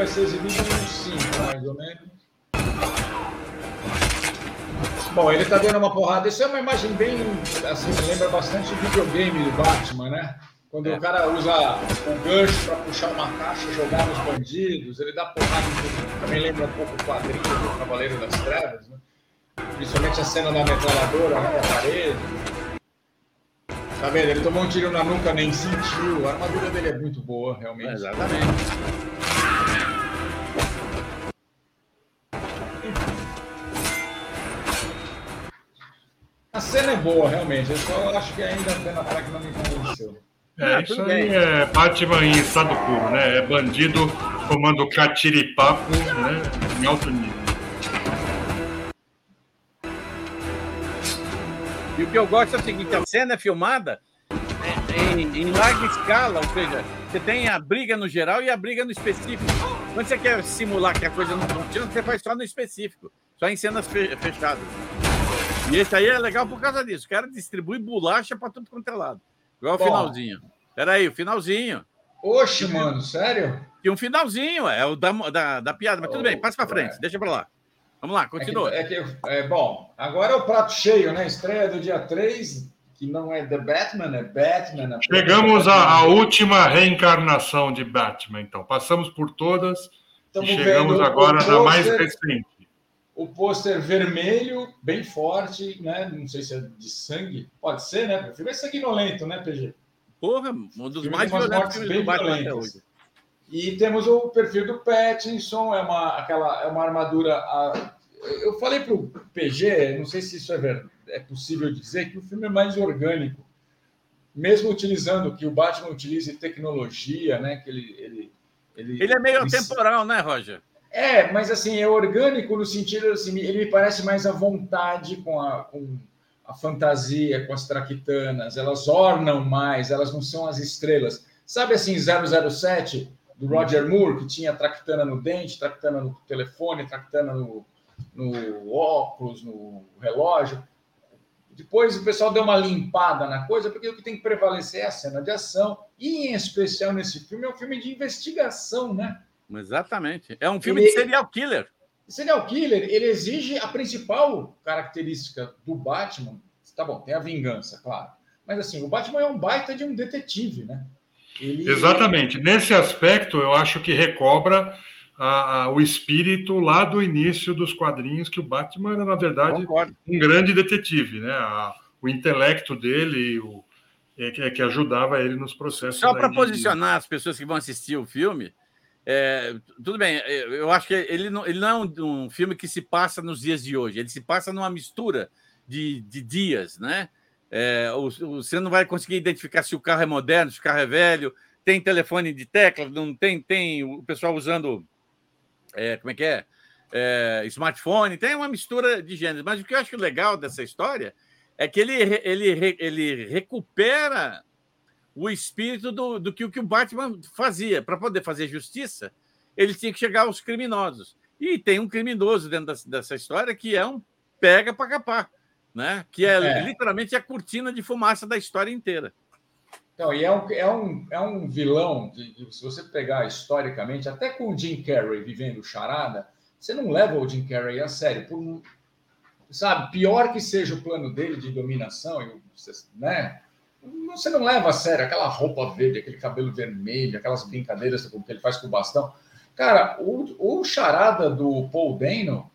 Vai ser exibido no 5, mais ou menos. Bom, ele tá dando uma porrada. Isso é uma imagem bem, assim, lembra bastante videogame do Batman, né? Quando é. o cara usa o gancho para puxar uma caixa e jogar nos bandidos, ele dá porrada em. Também lembra um pouco o quadrinho do Cavaleiro das Trevas, né? Principalmente a cena da metralhadora né, na parede. Tá vendo? Ele tomou um tiro na nuca, nem sentiu. A armadura dele é muito boa, realmente. É, exatamente. Cena é boa, realmente. Eu só acho que ainda a Ben Affleck não me convenceu. É, ah, isso aí é Batman em estado puro, né? É bandido comando catiripapo, né? Em alto nível. E o que eu gosto é o seguinte: a cena é filmada em, em larga escala, ou seja, você tem a briga no geral e a briga no específico. Quando você quer simular que a coisa não funciona, você faz só no específico, só em cenas fechadas. E esse aí é legal por causa disso. O cara distribui bolacha para tudo quanto é lado. Igual Bom. o finalzinho. Peraí, o finalzinho. Oxe, mano, sério? E um finalzinho, é o da, da, da piada. Mas tudo oh, bem, passa para frente, é. deixa para lá. Vamos lá, continua. É que, é que, é, bom, agora é o prato cheio, né? Estreia do dia 3, que não é The Batman, é Batman. É Chegamos à última reencarnação de Batman, então. Passamos por todas Estamos e chegamos agora na mais recente o pôster vermelho, bem forte, né? Não sei se é de sangue. Pode ser, né? O filme é sanguinolento, né, PG? Porra, um dos mais violentos filmes do Batman até hoje. E temos o perfil do Pattinson, é uma, aquela, é uma armadura. A, eu falei para o PG, não sei se isso é, ver, é possível dizer, que o filme é mais orgânico. Mesmo utilizando, que o Batman utilize tecnologia, né? Que ele, ele, ele, ele é meio ele, temporal, né, Roger? É, mas assim, é orgânico no sentido assim, ele me parece mais à vontade com a, com a fantasia, com as traquitanas, elas ornam mais, elas não são as estrelas. Sabe assim, 007 do Roger Moore, que tinha traquitana no dente, traquitana no telefone, traquitana no, no óculos, no relógio. Depois o pessoal deu uma limpada na coisa, porque o que tem que prevalecer é a cena de ação, e em especial nesse filme, é um filme de investigação, né? Exatamente. É um filme ele, de serial killer. Serial killer, ele exige a principal característica do Batman. Tá bom, tem a vingança, claro. Mas assim, o Batman é um baita de um detetive, né? Ele... Exatamente. Nesse aspecto, eu acho que recobra a, a, o espírito lá do início dos quadrinhos, que o Batman era, na verdade, Concordo. um grande detetive, né? A, o intelecto dele o, é, que, é, que ajudava ele nos processos. Só para posicionar as pessoas que vão assistir o filme, É, tudo bem, é, eu acho que ele não, ele não é um, filme que se passa nos dias de hoje, ele se passa numa mistura de, de dias, né? É, você não vai conseguir identificar se o carro é moderno, se o carro é velho, tem telefone de tecla, não tem, tem o pessoal usando é, como é que é? é? Smartphone, tem uma mistura de gêneros. Mas o que eu acho legal dessa história é que ele, ele, ele recupera o espírito do, do que, o que o Batman fazia. Para poder fazer justiça, ele tinha que chegar aos criminosos. E tem um criminoso dentro dessa, dessa história que é um pega para capar, né? que é, é, literalmente a cortina de fumaça da história inteira. Então, e é um, é um, é um vilão, de, se você pegar historicamente, até com o Jim Carrey vivendo charada, você não leva o Jim Carrey a sério. Por, sabe, pior que seja o plano dele de dominação, né? Você não leva a sério aquela roupa verde, aquele cabelo vermelho, aquelas brincadeiras que ele faz com o bastão. Cara, o, o charada do Paul Dano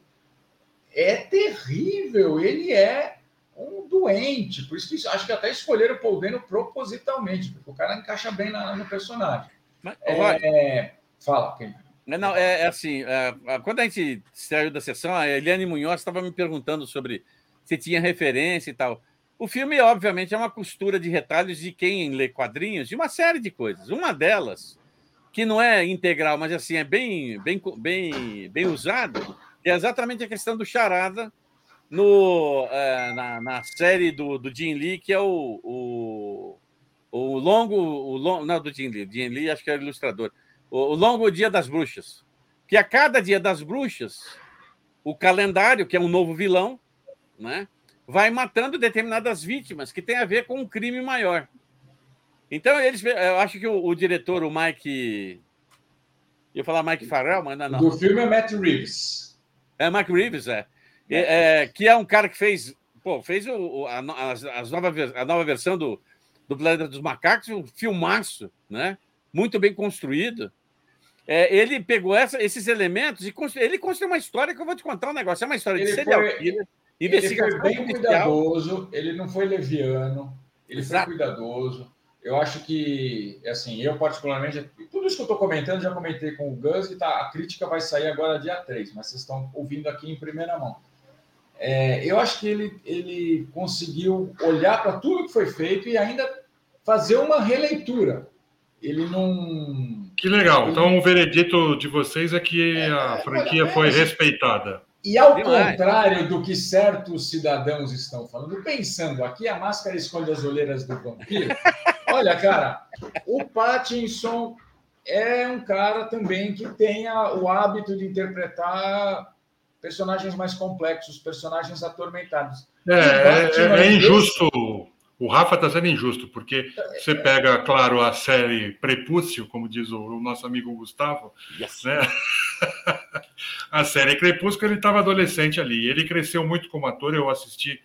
é terrível. Ele é um doente. Por isso que acho que até escolheram o Paul Dano propositalmente, porque o cara encaixa bem na, no personagem. Mas, é, fala, quem? Não, é, é assim, é, quando a gente saiu da sessão, a Eliane Munhoz estava me perguntando sobre se tinha referência e tal. O filme, obviamente, é uma costura de retalhos de quem lê quadrinhos, de uma série de coisas. Uma delas, que não é integral, mas assim, é bem, bem, bem, bem usado, é exatamente a questão do charada no, é, na, na, série do, do Jim Lee, que é o, o, o longo. O long, não, do Jim Lee. Jim Lee, acho que é o ilustrador. O, o longo Dia das Bruxas. Que a cada dia das bruxas, o calendário, que é um novo vilão, né? Vai matando determinadas vítimas que tem a ver com um crime maior. Então, eles, eu acho que o, o diretor, o Mike. Eu ia falar Mike Farrell, mas não, não. Do filme é Matt Reeves. É Mike Reeves, é. é, é que é um cara que fez. Pô, fez o, a, as, as nova, a nova versão do, do Planeta dos Macacos, um filmaço, né? Muito bem construído. É, ele pegou essa, esses elementos e constru, ele construiu uma história que eu vou te contar um negócio. É uma história ele de serial killer. Ele foi bem cuidadoso, ele não foi leviano, ele Exato. foi cuidadoso. Eu acho que, assim, eu particularmente, tudo isso que eu estou comentando, já comentei com o Gus, e tá, a crítica vai sair agora dia 3, mas vocês estão ouvindo aqui em primeira mão. É, eu acho que ele, ele conseguiu olhar para tudo que foi feito e ainda fazer uma releitura. Ele não. Que legal. Ele... Então, o veredito de vocês é que é, a franquia é, foi respeitada. E ao Demais. contrário do que certos cidadãos estão falando, pensando aqui, a máscara esconde as olheiras do vampiro. [LAUGHS] Olha, cara, o Pattinson é um cara também que tem o hábito de interpretar personagens mais complexos, personagens atormentados. É, é, é, é injusto. O Rafa está sendo injusto, porque você pega, claro, a série Prepúcio, como diz o, nosso amigo Gustavo, yes. né? [LAUGHS] a série Crepúsculo, ele estava adolescente ali. Ele cresceu muito como ator. Eu assisti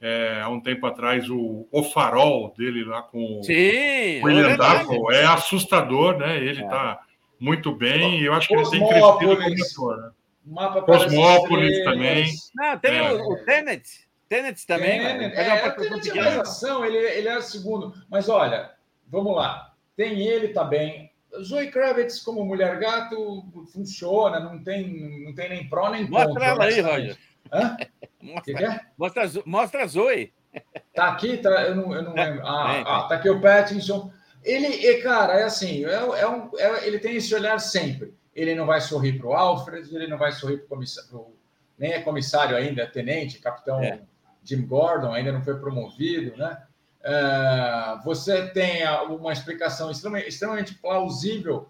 é, há um tempo atrás o, o Farol dele lá com Sim, o William é Dafoe. É assustador, né? Ele está é. muito bem. E eu acho que ele tem crescido como ator. Né? Mapa Cosmópolis também. Não, tem é. o, o Tenet. Tenet também. Tenet, é, é, Tenet é mais ação, ele, ele é o segundo. Mas olha, vamos lá. Tem ele também. Zoe Kravitz como mulher gato funciona, não tem, não tem nem pró nem contra. Mostra ela aí, Roger. Hã? [LAUGHS] Mostra, que que é? mostra, mostra a Zoe. [LAUGHS] Tá aqui, tá, eu não, eu não lembro. Ah, é, ah, tá aqui o Pattinson. Ele, cara, é assim, é, é um, é, ele tem esse olhar sempre. Ele não vai sorrir para o Alfred, ele não vai sorrir para o comissário, nem é comissário ainda, é tenente, capitão é. Jim Gordon, ainda não foi promovido, né? Uh, você tem uma explicação extremamente, plausível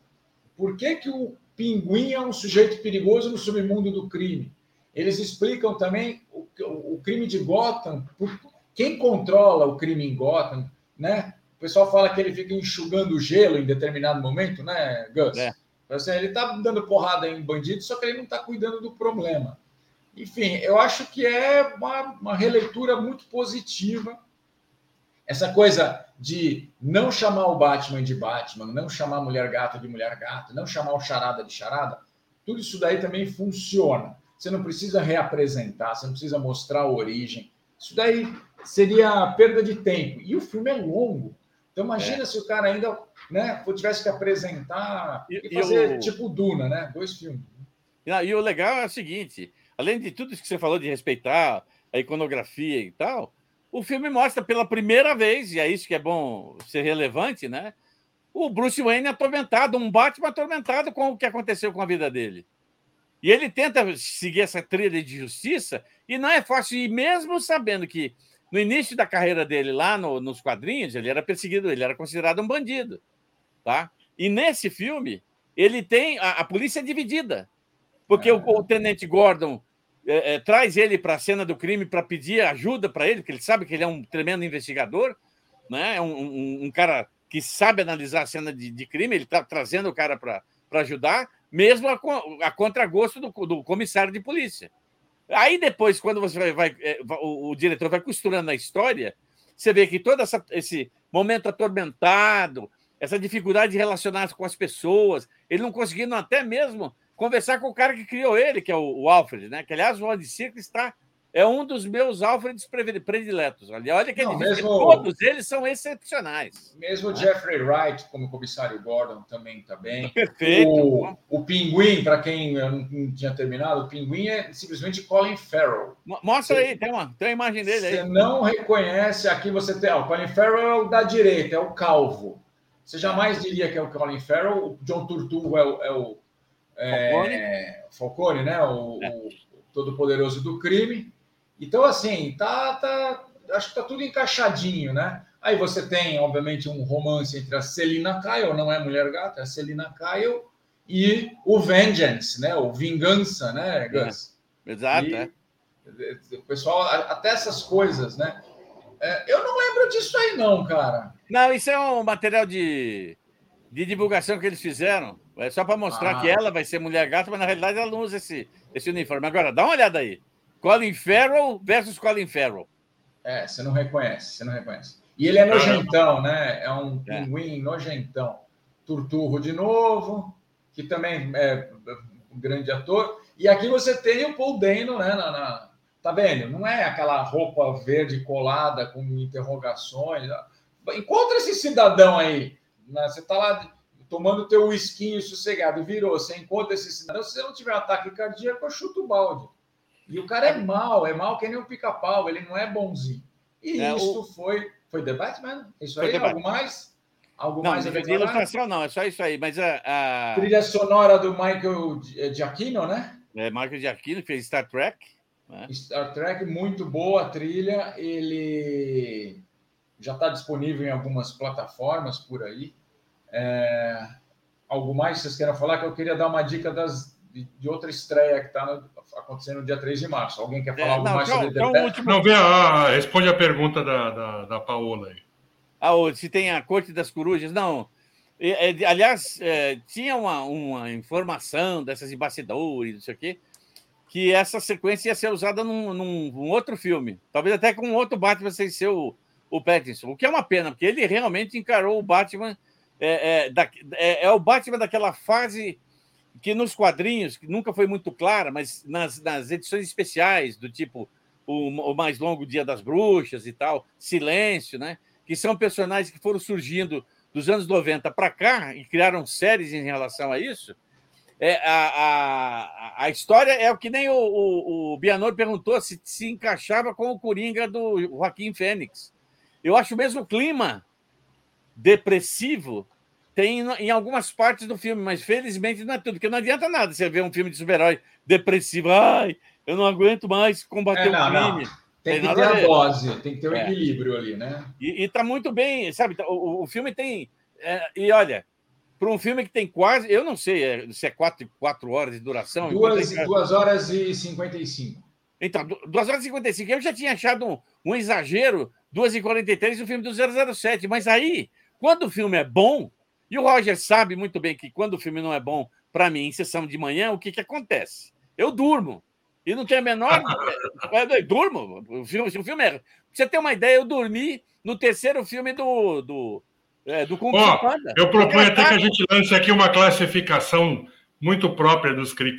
por que, que o pinguim é um sujeito perigoso no submundo do crime. Eles explicam também o, o, crime de Gotham, quem controla o crime em Gotham, né? O pessoal fala que ele fica enxugando gelo em determinado momento, né, Gus? É. Assim, ele está dando porrada em bandido, só que ele não está cuidando do problema. Enfim, eu acho que é uma, uma releitura muito positiva essa coisa de não chamar o Batman de Batman, não chamar a mulher gato de mulher gato, não chamar o charada de charada, tudo isso daí também funciona. Você não precisa reapresentar, você não precisa mostrar a origem. Isso daí seria perda de tempo. E o filme é longo. Então imagina É. se o cara ainda né, tivesse que apresentar E- fazer o- tipo Duna, né? Dois filmes. E, e o legal é o seguinte: além de tudo isso que você falou de respeitar a iconografia e tal, o filme mostra pela primeira vez, e é isso que é bom ser relevante, né? O Bruce Wayne atormentado, um Batman atormentado com o que aconteceu com a vida dele. E ele tenta seguir essa trilha de justiça, e não é fácil, e mesmo sabendo que no início da carreira dele, lá no- nos quadrinhos, ele era perseguido, ele era considerado um bandido. Tá? E nesse filme, ele tem. A, a polícia é dividida. Porque o, o tenente Gordon é, é, traz ele para a cena do crime para pedir ajuda para ele, porque ele sabe que ele é um tremendo investigador, né? é um, um- um cara que sabe analisar a cena de, de crime, ele está trazendo o cara para ajudar, mesmo a, a contragosto do, do comissário de polícia. Aí depois, quando você vai, vai- é, o, o diretor vai costurando a história, você vê que todo essa- esse momento atormentado, essa dificuldade de relacionar-se com as pessoas, ele não conseguindo até mesmo conversar com o cara que criou ele, que é o, o Alfred, né? Que, aliás, o Andy está é um dos meus Alfreds prediletos. Olha, olha que Não, difícil, mesmo- todos eles são excepcionais. Mesmo o Jeffrey Wright, como comissário Gordon, também está bem. Perfeito. O, o Pinguim, para quem eu não, tinha terminado, o Pinguim é simplesmente Colin Farrell. Mo- Mostra aí, tem uma, tem uma imagem dele Você aí. não reconhece, aqui você tem, ó, o Colin Farrell é o da direita, é o calvo. Você jamais diria que é o Colin Farrell, o John Turturro é o, é o é, Falcone, né? O, É. o todo-poderoso do crime. Então, assim, tá, tá, acho que tá tudo encaixadinho, né? Aí você tem, obviamente, um romance entre a Selina Kyle, não é Mulher Gata, é a Selina Kyle, e o Vengeance, né? O Vingança, né, Gus? Exato, E- é. O pessoal, até essas coisas, né? É, eu não lembro disso aí, não, cara. Não, isso é um material de, de divulgação que eles fizeram. É só para mostrar Ah. que ela vai ser mulher gata, mas na realidade ela não usa esse, esse uniforme. Agora, dá uma olhada aí. Colin Farrell versus Colin Farrell. É, você não reconhece, você não reconhece. E ele é nojentão, né? É um É. pinguim nojentão. Turturro de novo, que também é um grande ator. E aqui você tem o Paul Dano, né? na- na- tá vendo? Não é aquela roupa verde colada com interrogações. Encontra esse cidadão aí. Né? Você tá lá tomando teu whisky sossegado, virou. Você encontra esse cidadão. Se você não tiver ataque cardíaco, eu chuto o balde. E o cara é mal, é mal que nem um pica-pau, ele não é bonzinho. E É, isso foi. Foi The Batman? Isso Foi aí? Algo mais? Algo Não, mais a de, ilustração não, é só isso aí. Mas a, a Trilha sonora do Michael Giacchino, né? é, Michael Giacchino que fez Star Trek. né? Star Trek, muito boa a trilha. Ele já está disponível em algumas plataformas por aí. É, Algo mais que vocês queiram falar? Que eu queria dar uma dica das, de, de outra estreia que está acontecendo no dia 3 de março. Alguém quer falar É, algo não, mais então- sobre The o último- Não, vê, ah, responde a pergunta da, da, da Paola aí. Ah, se tem a Corte das Corujas, não. É, aliás, é, tinha uma, uma informação dessas de bastidores, não sei o quê, que essa sequência ia ser usada num, num- num outro filme. Talvez até com outro Batman sem ser o, o Pattinson. O que é uma pena, porque ele realmente encarou o Batman. É, é, da- é- é o Batman daquela fase que nos quadrinhos, que nunca foi muito clara, mas nas, nas edições especiais, do tipo o, o mais longo Dia das Bruxas e tal, Silêncio, né? que são personagens que foram surgindo dos anos 90 para cá e criaram séries em relação a isso. É, a, a, a história é o que nem o, o, o Bianor perguntou se se encaixava com o Coringa do Joaquim Fênix. Eu acho o mesmo clima depressivo tem em algumas partes do filme, mas felizmente não é tudo, porque não adianta nada você ver um filme de super-herói depressivo. Ai, eu não aguento mais combater É, não, o crime. não. Tem Tem que ter a ver. dose, tem que ter o É. equilíbrio ali, né? E, está muito bem, sabe? O, o- o filme tem. é, e olha, para um filme que tem quase. Eu não sei é, se é quatro, quatro horas de duração. Duas, enquanto- duas horas e 55. Então, du- 2 horas e 55. Eu já tinha achado um, um exagero, 2 e 43 o filme do 007. Mas aí, quando o filme é bom, e o Roger sabe muito bem que quando o filme não é bom, para mim, em sessão de manhã, o que, que acontece? Eu durmo. E não tenho a menor. [LAUGHS] é, é, durmo. O filme, o filme é. Pra você ter uma ideia, eu dormi no terceiro filme do. do é, do Kung. Eu proponho até que a gente lance aqui uma classificação muito própria dos cri-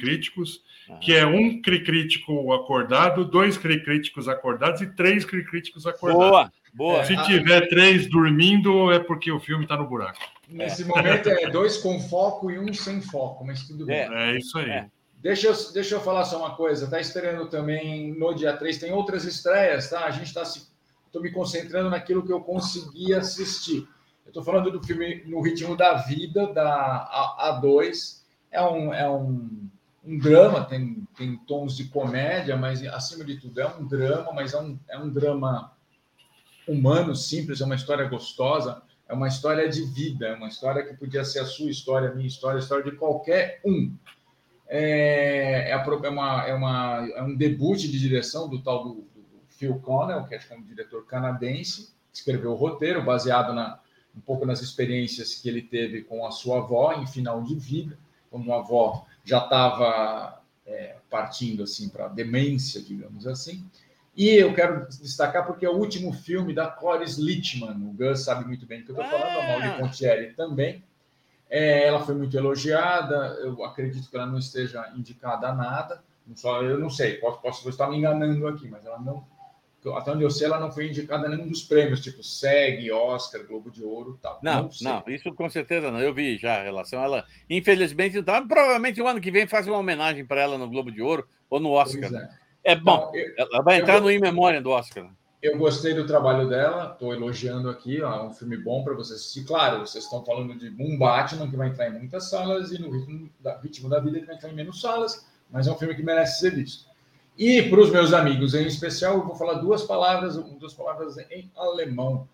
que é um crítico acordado, dois críticos acordados e três críticos acordados. Boa, boa. Se tiver três dormindo, é porque o filme está no buraco. Nesse momento é dois com foco e um sem foco, mas tudo bem. É isso aí. É. Deixa eu, deixa eu falar só uma coisa. Tá estreando também no dia 3, tem outras estreias, tá? A gente está se. Estou me concentrando naquilo que eu consegui assistir. Eu estou falando do filme No Ritmo da Vida, da A- A2. É um, é um, um drama, tem, tem tons de comédia, mas acima de tudo é um drama, mas é um, é um drama humano, simples, é uma história gostosa, é uma história de vida, é uma história que podia ser a sua história, a minha história, a história de qualquer um. É, é, é uma, é, uma, é um debut de direção do tal do, do Phil Connell, que é um diretor canadense, que escreveu o roteiro baseado na, um pouco nas experiências que ele teve com a sua avó em final de vida, quando a avó já estava é, partindo assim para demência, digamos assim. E eu quero destacar porque é o último filme da Cloris Lichtman. O Gus sabe muito bem do que eu estou falando, a Mauri Pontieri também. É, ela foi muito elogiada. Eu acredito que ela não esteja indicada a nada. Só, eu não sei, posso, posso estar me enganando aqui, mas ela não. Até onde eu sei, ela não foi indicada a nenhum dos prêmios, tipo SEG, Oscar, Globo de Ouro tal. Não, sei. não, isso com certeza não. Eu vi já a relação. Ela, infelizmente, tá, provavelmente o ano que vem faz uma homenagem para ela no Globo de Ouro ou no Oscar. É. É bom. Então, eu- Ela vai entrar no In Memória do Oscar. Eu gostei do trabalho dela, estou elogiando aqui, ó, é um filme bom para vocês assistir. Claro, vocês estão falando de um Batman que vai entrar em muitas salas e no ritmo da, ritmo da vida que vai entrar em menos salas, mas é um filme que merece ser visto. E para os meus amigos em especial, eu vou falar duas palavras, duas palavras em alemão.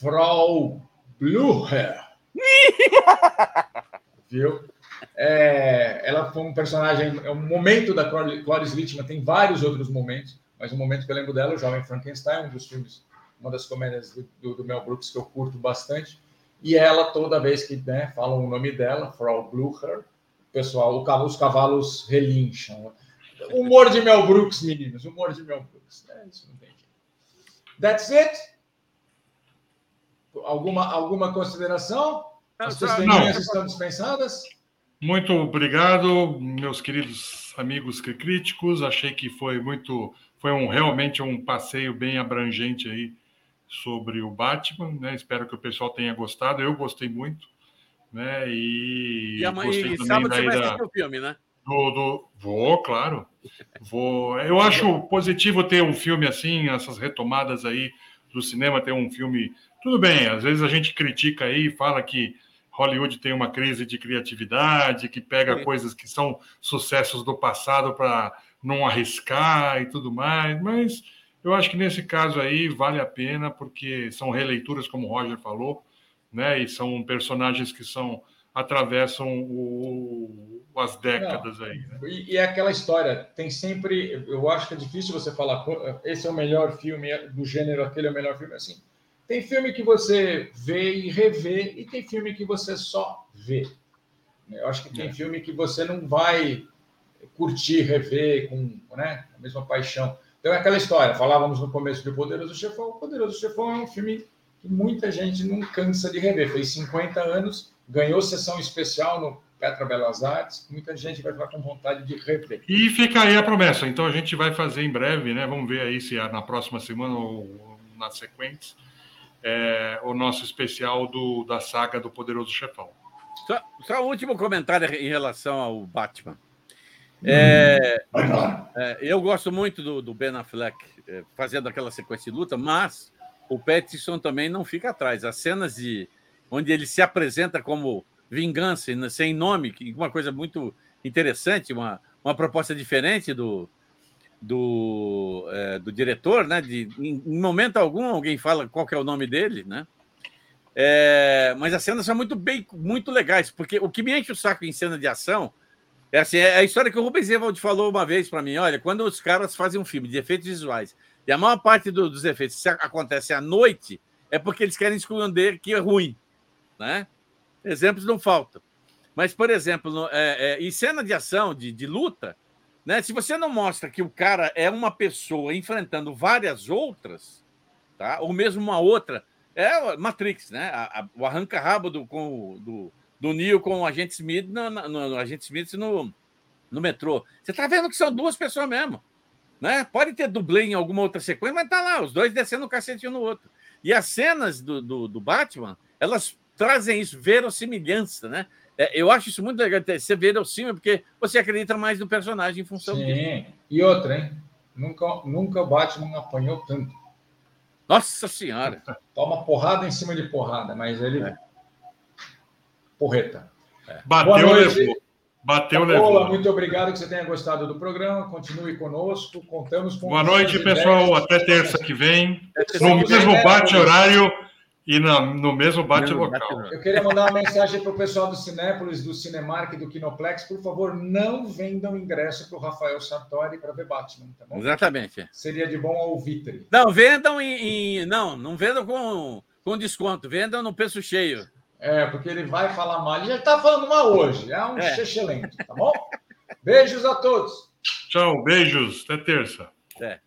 Frau Blucher. [LAUGHS] Viu? É, ela foi um personagem, é um momento da Clor- Cloris Lichtman, tem vários outros momentos, mas o momento que eu lembro dela, é o Jovem Frankenstein, um dos filmes, uma das comédias do, do- do Mel Brooks que eu curto bastante. E ela, toda vez que né, falam o nome dela, Frau Blucher, o pessoal, o os cavalos relincham. Humor de Mel Brooks, meninos, humor de Mel Brooks. É isso, não tem jeito. That's it? Alguma, alguma consideração? As Não. estão dispensadas? Muito obrigado, meus queridos amigos críticos. Achei que foi muito, foi um realmente um passeio bem abrangente aí sobre o Batman, né? Espero que o pessoal tenha gostado. Eu gostei muito, né? E, E, amanhã, gostei e também sábado você vai da, assistir o filme, né? Do, do- Vou, claro. Vou. Eu acho positivo ter um filme assim, essas retomadas aí do cinema, ter um filme. Tudo bem, às vezes a gente critica aí e fala que Hollywood tem uma crise de criatividade, que pega Sim. coisas que são sucessos do passado para não arriscar e tudo mais, mas eu acho que nesse caso aí vale a pena, porque são releituras, como o Roger falou, né? E são personagens que são atravessam o- as décadas aí. né? E, e é aquela história, tem sempre. Eu acho que é difícil você falar, "Pô, esse é o melhor filme do gênero, aquele é o melhor filme. Assim, tem filme que você vê e revê, e tem filme que você só vê. Eu acho que tem É. filme que você não vai curtir, rever com né, a mesma paixão. Então é aquela história. Falávamos no começo de Poderoso Chefão. O Poderoso Chefão é um filme que muita gente não cansa de rever. Fez 50 anos, ganhou sessão especial no Petra Belas Artes. Muita gente vai ficar com vontade de rever. E fica aí a promessa. Então a gente vai fazer em breve, né? Vamos ver aí se é na próxima semana ou na sequência é, o nosso especial do, da saga do Poderoso Chefão. Só, só um último comentário em relação ao Batman. É, é, eu gosto muito do, do Ben Affleck é, fazendo aquela sequência de luta, mas o Pattinson também não fica atrás. As cenas de onde ele se apresenta como vingança, sem nome, que uma coisa muito interessante, uma, uma proposta diferente do, do, é, do diretor, né? De, em, em momento algum alguém fala qual é o nome dele, né? É, mas as cenas são muito bem, muito legais, porque o que me enche o saco em cena de ação é, assim, é a história que o Rubens Evald falou uma vez para mim. Olha, quando os caras fazem um filme de efeitos visuais e a maior parte do, dos efeitos acontece à noite, é porque eles querem esconder que é ruim, né? Exemplos não faltam. Mas, por exemplo, é, é, em cena de ação, de, de luta, né? Se você não mostra que o cara é uma pessoa enfrentando várias outras, tá? Ou mesmo uma outra, é Matrix, né? A, a, o arranca-rabo do, com, do, do Neo com o agente Smith no, no, no agente Smith no, no metrô. Você tá vendo que são duas pessoas mesmo. Né? Pode ter dublê em alguma outra sequência, mas tá lá, os dois descendo um cacete um no outro. E as cenas do, do, do Batman, elas trazem isso, verossimilhança, né? É, eu acho isso muito legal, ser verossímil, porque você acredita mais no personagem em função Sim. disso. E outra, hein? Nunca, nunca o Batman apanhou tanto. Nossa Senhora! [LAUGHS] Toma porrada em cima de porrada, mas ele. É. Porreta. Bateu, Boa noite. levou. Bateu, Olá, levou. muito obrigado que você tenha gostado do programa. Continue conosco. Contamos com. Boa noite, pessoal. ideias. Até terça que vem. No mesmo bate-horário e na- no mesmo bate-local. bate-local. Eu queria mandar uma mensagem para o pessoal do Cinépolis, do Cinemark e do Kinoplex. Por favor, não vendam ingresso para o Rafael Sartori para ver Batman, tá bom? Exatamente. Seria de bom ao Vitre. Não, vendam em. em- não, não vendam com, com desconto, vendam no preço cheio. É, porque ele vai falar mal. Ele já está falando mal hoje. É um É. excelente, tá bom? Beijos a todos. Tchau, beijos. Até terça. É.